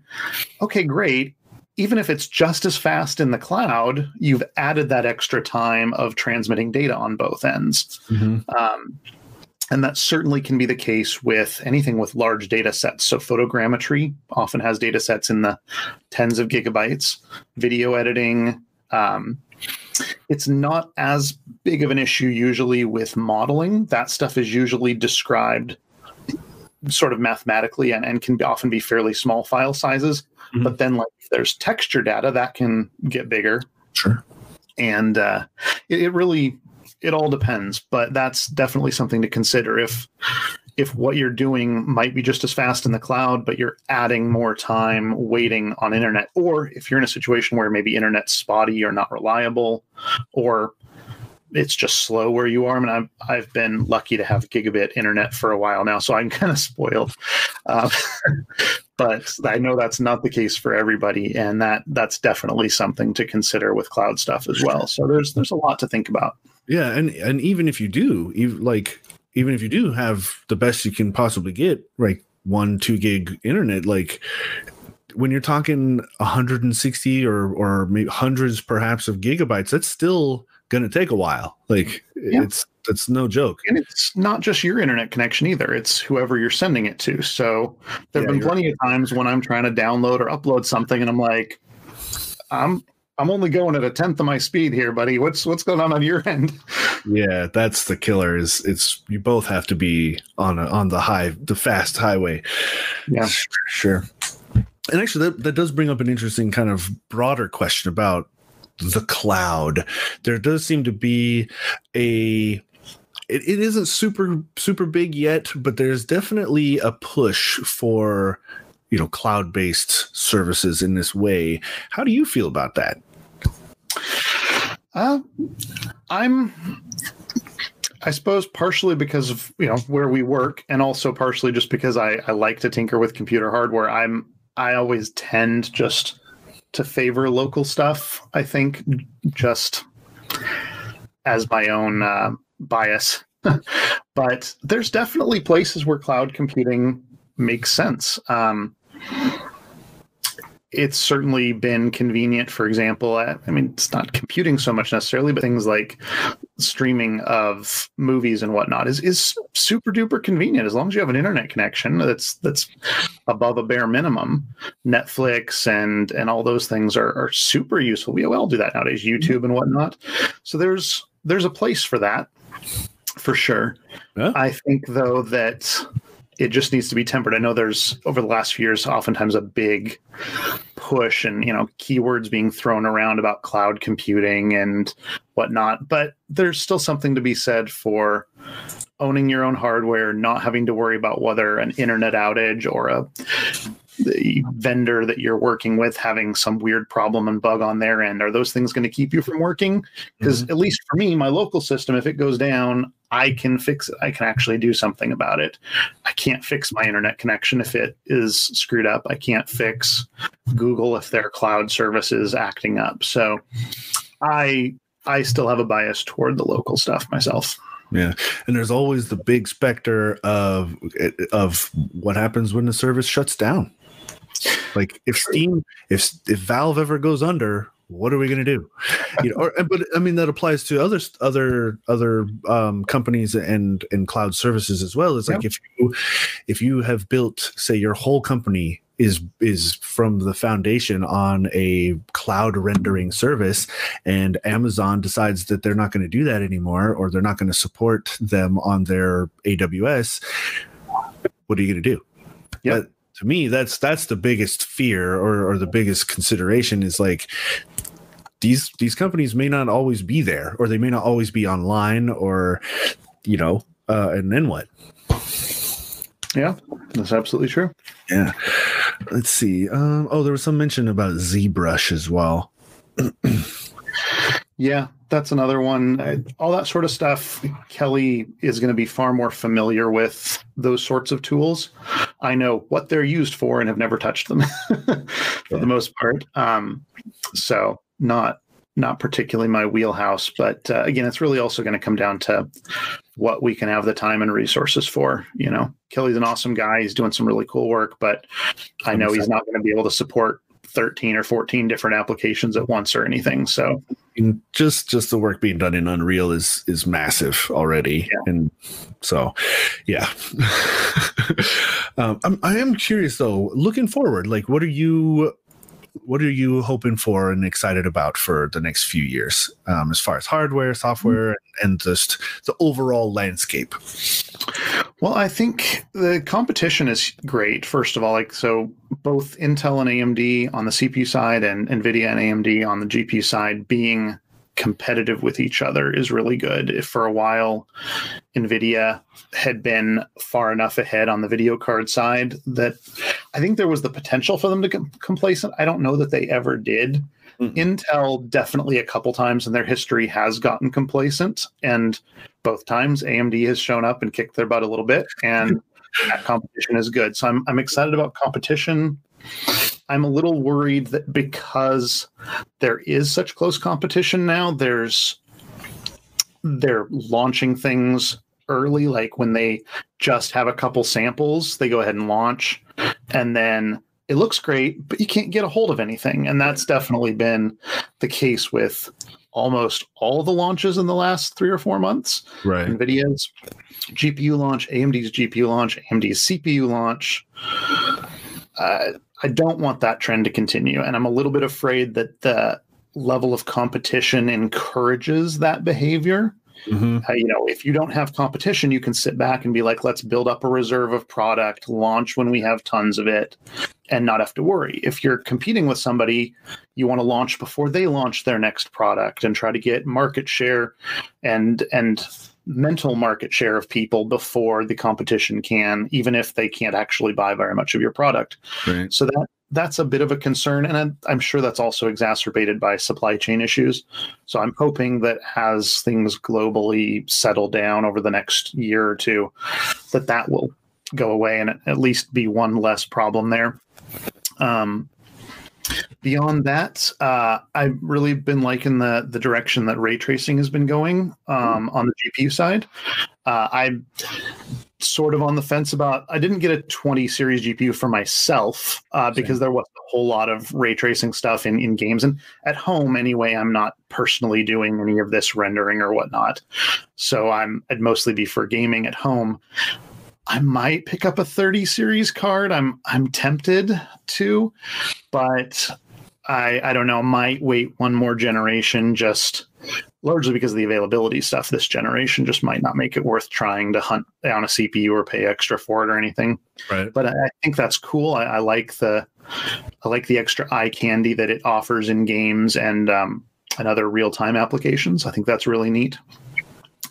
Okay, great. Even if it's just as fast in the cloud, you've added that extra time of transmitting data on both ends. Mhm. Um, and that certainly can be the case with anything with large data sets. So, photogrammetry often has data sets in the tens of gigabytes. Video editing, um, it's not as big of an issue usually with modeling. That stuff is usually described sort of mathematically and, and can often be fairly small file sizes. Mhm. But then, like, if there's texture data that can get bigger Sure. and uh, it, it really it all depends but that's definitely something to consider if if what you're doing might be just as fast in the cloud but you're adding more time waiting on internet or if you're in a situation where maybe internet's spotty or not reliable or it's just slow where you are. I mean, I've, I've been lucky to have gigabit internet for a while now, so I'm kind of spoiled. Uh, but I know that's not the case for everybody, and that that's definitely something to consider with cloud stuff as well. So there's there's a lot to think about. Yeah, and and even if you do, even like even if you do have the best you can possibly get, like one two gig internet, like when you're talking 160 or or maybe hundreds perhaps of gigabytes, that's still going to take a while. Like yeah. it's it's no joke. And it's not just your internet connection either. It's whoever you're sending it to. So there've yeah, been plenty right. of times when I'm trying to download or upload something and I'm like I'm I'm only going at a tenth of my speed here, buddy. What's what's going on on your end? Yeah, that's the killer. Is it's you both have to be on a, on the high, the fast highway. Yeah, sure. And actually, that, that does bring up an interesting kind of broader question about the cloud. There does seem to be a it, it isn't super super big yet, but there's definitely a push for you know cloud based services in this way. How do you feel about that? Uh, I'm I suppose partially because of you know where we work, and also partially just because I, I like to tinker with computer hardware. I'm I always tend just to favor local stuff. I think just as my own uh, bias, but there's definitely places where cloud computing makes sense. Um, it's certainly been convenient. For example, I mean, it's not computing so much necessarily, but things like streaming of movies and whatnot is is super duper convenient as long as you have an internet connection that's that's above a bare minimum. Netflix and and all those things are, are super useful. We all do that nowadays, mm-hmm. YouTube and whatnot. So there's there's a place for that for sure. Yeah. I think though that it just needs to be tempered. I know there's over the last few years, oftentimes a big push and you know keywords being thrown around about cloud computing and whatnot, but there's still something to be said for owning your own hardware, not having to worry about whether an internet outage or a the vendor that you're working with having some weird problem and bug on their end are those things going to keep you from working? Because mm-hmm. at least for me my local system if it goes down i can fix it i can actually do something about it. I can't fix my internet connection if it is screwed up. I can't fix google if their cloud service is acting up. So i i still have a bias toward the local stuff myself. Yeah, and there's always the big specter of of what happens when the service shuts down. Like if Steam, if if Valve ever goes under, what are we going to do? You know, or, but I mean that applies to other other other um, companies and and cloud services as well. It's like if you if you have built, say, your whole company is is from the foundation on a cloud rendering service and Amazon decides that they're not going to do that anymore or they're not going to support them on their AWS what are you going to do yeah to me that's that's the biggest fear or, or the biggest consideration is like these these companies may not always be there or they may not always be online or you know uh, and then what yeah that's absolutely true yeah let's see um, oh there was some mention about zbrush as well yeah that's another one. All that sort of stuff. Kelly is going to be far more familiar with those sorts of tools. I know what they're used for and have never touched them for yeah. the most part. Um, so not not particularly my wheelhouse, but uh, again, it's really also going to come down to what we can have the time and resources for. You know, Kelly's an awesome guy. He's doing some really cool work, but I know he's not going to be able to support 13 or 14 different applications at once or anything. So just just the work being done in Unreal is is massive already, yeah. and so yeah. um, I'm I am curious though. Looking forward, like what are you what are you hoping for and excited about for the next few years um, as far as hardware software mm-hmm. and just the overall landscape well i think the competition is great first of all like so both intel and amd on the cpu side and nvidia and amd on the gpu side being competitive with each other is really good. If for a while Nvidia had been far enough ahead on the video card side that I think there was the potential for them to get complacent. I don't know that they ever did. Mm-hmm. Intel definitely a couple times in their history has gotten complacent, and both times AMD has shown up and kicked their butt a little bit, and that competition is good. So I'm I'm excited about competition. I'm a little worried that because there is such close competition now, there's they're launching things early, like when they just have a couple samples, they go ahead and launch, and then it looks great, but you can't get a hold of anything. And that's definitely been the case with almost all the launches in the last three or four months. Right. NVIDIA's GPU launch, AMD's GPU launch, AMD's CPU launch. Uh, I don't want that trend to continue. And I'm a little bit afraid that the level of competition encourages that behavior. Mm-hmm. Uh, you know, if you don't have competition, you can sit back and be like, let's build up a reserve of product, launch when we have tons of it, and not have to worry. If you're competing with somebody, you want to launch before they launch their next product and try to get market share and and mental market share of people before the competition can, even if they can't actually buy very much of your product. Right. So that that's a bit of a concern, and I'm, I'm sure that's also exacerbated by supply chain issues. So I'm hoping that as things globally settle down over the next year or two, that that will go away and at least be one less problem there. Um, beyond that, uh, I've really been liking the the direction that ray tracing has been going um, on the GPU side. Uh, I'm sort of on the fence about. I didn't get a 20 series GPU for myself uh, because there was a whole lot of ray tracing stuff in in games and at home anyway. I'm not personally doing any of this rendering or whatnot, so I'm I'd mostly be for gaming at home. I might pick up a 30 series card. I'm I'm tempted to, but I I don't know. Might wait one more generation just largely because of the availability stuff. This generation just might not make it worth trying to hunt down a CPU or pay extra for it or anything. Right. But I, I think that's cool. I, I, like the I like the extra eye candy that it offers in games and um, and other real time applications. I think that's really neat.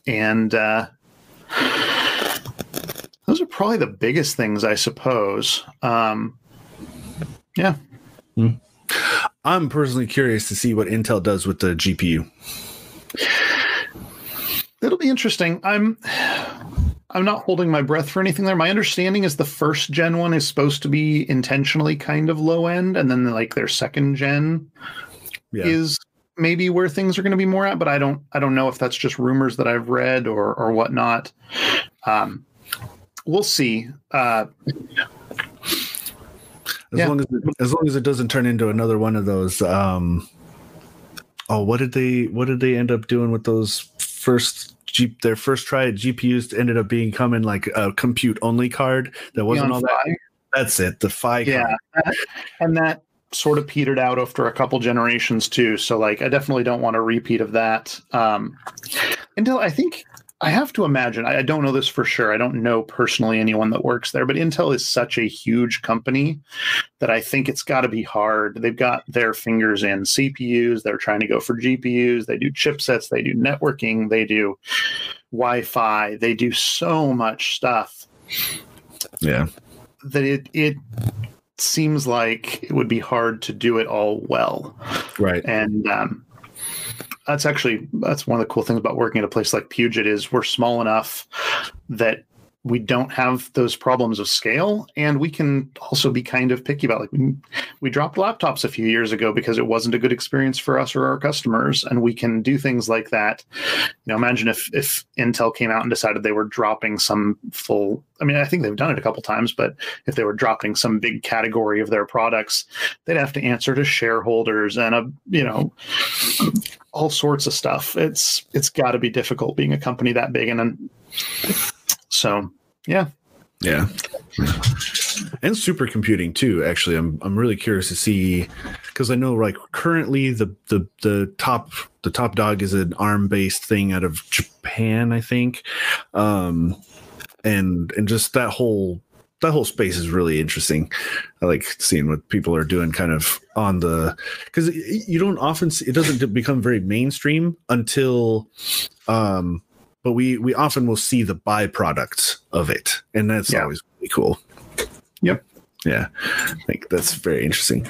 And uh, those are probably the biggest things, I suppose. Um, yeah. Mm. I'm personally curious to see what Intel does with the GPU. It'll be interesting. I'm I'm not holding my breath for anything there. My understanding is the first gen one is supposed to be intentionally kind of low end, and then like their second gen yeah. is maybe where things are going to be more at. But I don't I don't know if that's just rumors that I've read or or whatnot. Um, we'll see. Uh, as yeah. long as it, as long as it doesn't turn into another one of those. Um, oh, what did they what did they end up doing with those first Jeep? Their first try at GPUs ended up being coming like a compute only card that wasn't all that. That's it. The Phi. Yeah, card. and that sort of petered out after a couple generations too. So like, I definitely don't want a repeat of that. Um, until I think I have to imagine, I, don't know this for sure. I don't know personally anyone that works there, but Intel is such a huge company that I think it's got to be hard. They've got their fingers in CPUs, they're trying to go for GPUs, they do chipsets, they do networking, they do Wi Fi, they do so much stuff. Yeah. That it, it, seems like it would be hard to do it all well. Right. And um, that's actually that's one of the cool things about working at a place like Puget is we're small enough that we don't have those problems of scale and we can also be kind of picky about like we, we dropped laptops a few years ago because it wasn't a good experience for us or our customers and we can do things like that. You know imagine if if intel came out and decided they were dropping some full i mean i think they've done it a couple times but if they were dropping some big category of their products they'd have to answer to shareholders and a you know all sorts of stuff. It's it's got to be difficult being a company that big and then so yeah. Yeah. And supercomputing too. Actually, I'm I'm really curious to see because I know like currently the the the top the top dog is an ARM based thing out of Japan, I think. Um and and just that whole that whole space is really interesting. I like seeing what people are doing kind of on the because you don't often see it doesn't become very mainstream until um but we we often will see the byproducts of it, and that's yeah. always really cool. Yep. Yeah, I think that's very interesting.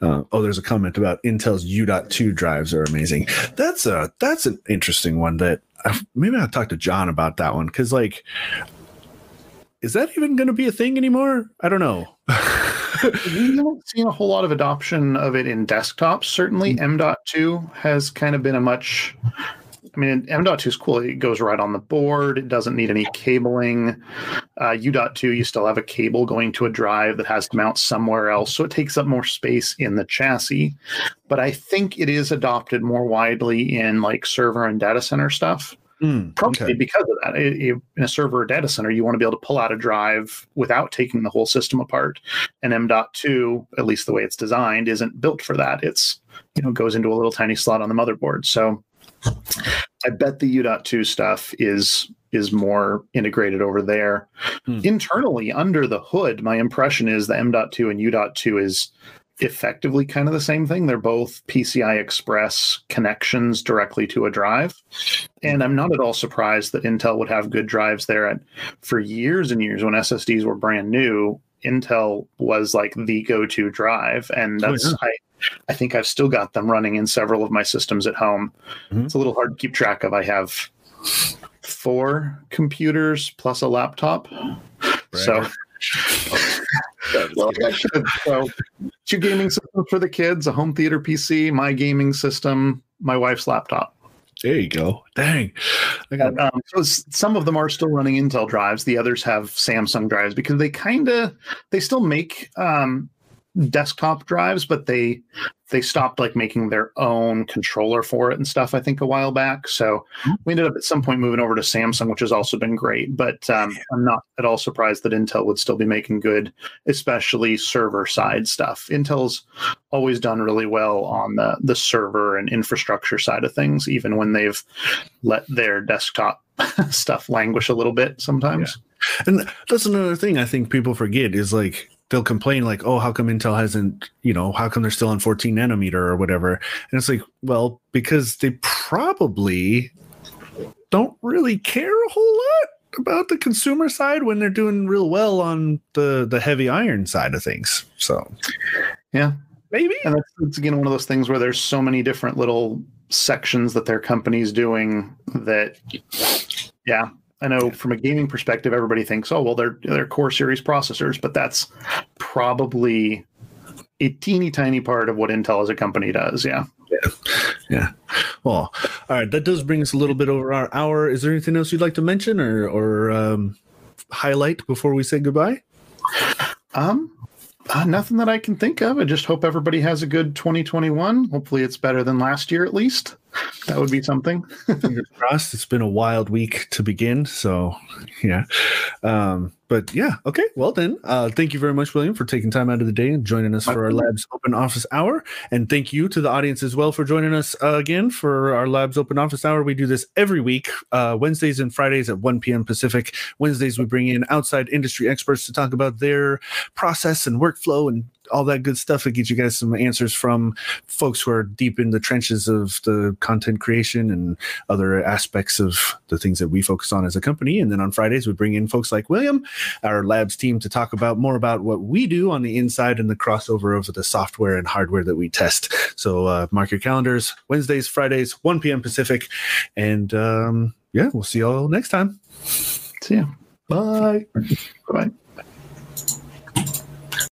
Uh, oh, there's a comment about Intel's U.2 drives are amazing. That's a that's an interesting one that I've, maybe I'll talk to John about that one because like, is that even going to be a thing anymore? I don't know. we haven't seen a whole lot of adoption of it in desktops. Certainly, M.2 mm. has kind of been a much I mean, M.2 is cool. It goes right on the board. It doesn't need any cabling. Uh, U.2, you still have a cable going to a drive that has to mount somewhere else. So it takes up more space in the chassis. But I think it is adopted more widely in like server and data center stuff. Mm, Probably okay. because of that. It- it- in a server or data center, you want to be able to pull out a drive without taking the whole system apart. And M.2, at least the way it's designed, isn't built for that. It's you know goes into a little tiny slot on the motherboard. So I bet the U.2 stuff is is more integrated over there. Hmm. Internally, under the hood, my impression is the M.2 and U.2 is effectively kind of the same thing. They're both PCI Express connections directly to a drive. And I'm not at all surprised that Intel would have good drives there. And for years and years, when SSDs were brand new, Intel was like the go-to drive, and Oh, that's yeah. I. I think I've still got them running in several of my systems at home. Mhm. It's a little hard to keep track of. I have four computers plus a laptop. So, well, I should have- so two gaming systems for the kids, a home theater PC, my gaming system, my wife's laptop. There you go. Dang. I got Um, so some of them are still running Intel drives. The others have Samsung drives because they kind of they still make um, desktop drives, but they they stopped like making their own controller for it and stuff. I think a while back. So we ended up at some point moving over to Samsung, which has also been great. But um, I'm not at all surprised that Intel would still be making good, especially server side stuff. Intel's always done really well on the the server and infrastructure side of things, even when they've let their desktop stuff languish a little bit sometimes. And that's another thing I think people forget is like they'll complain like, oh, how come Intel hasn't, you know, how come they're still on 14 nanometer or whatever? And it's like, well, because they probably don't really care a whole lot about the consumer side when they're doing real well on the the heavy iron side of things. So Yeah. maybe. And that's, it's again one of those things where there's so many different little sections that their company's doing that, yeah. I know from a gaming perspective, everybody thinks, oh, well, they're they're core series processors, but that's probably a teeny tiny part of what Intel as a company does. Yeah. Yeah. yeah. Well, all right. That does bring us a little bit over our hour. Is there anything else you'd like to mention or or um, highlight before we say goodbye? Um, uh, nothing that I can think of. I just hope everybody has a good 2021. Hopefully, it's better than last year at least. That would be something. Fingers crossed. It's been a wild week to begin. So, yeah. Um, but yeah. Okay. Well, then, uh, thank you very much, William, for taking time out of the day and joining us for our. Labs Open Office Hour. And thank you to the audience as well for joining us uh, again for our Labs Open Office Hour. We do this every week, uh, Wednesdays and Fridays at 1 p.m. Pacific. Wednesdays, we bring in outside industry experts to talk about their process and workflow and all that good stuff that gets you guys some answers from folks who are deep in the trenches of the content creation and other aspects of the things that we focus on as a company. And then on Fridays, we bring in folks like William, our labs team, to talk about more about what we do on the inside and the crossover of the software and hardware that we test. So uh, mark your calendars Wednesdays, Fridays, 1 p.m. Pacific. And um, yeah, we'll see you all next time. See ya. Bye. Bye bye.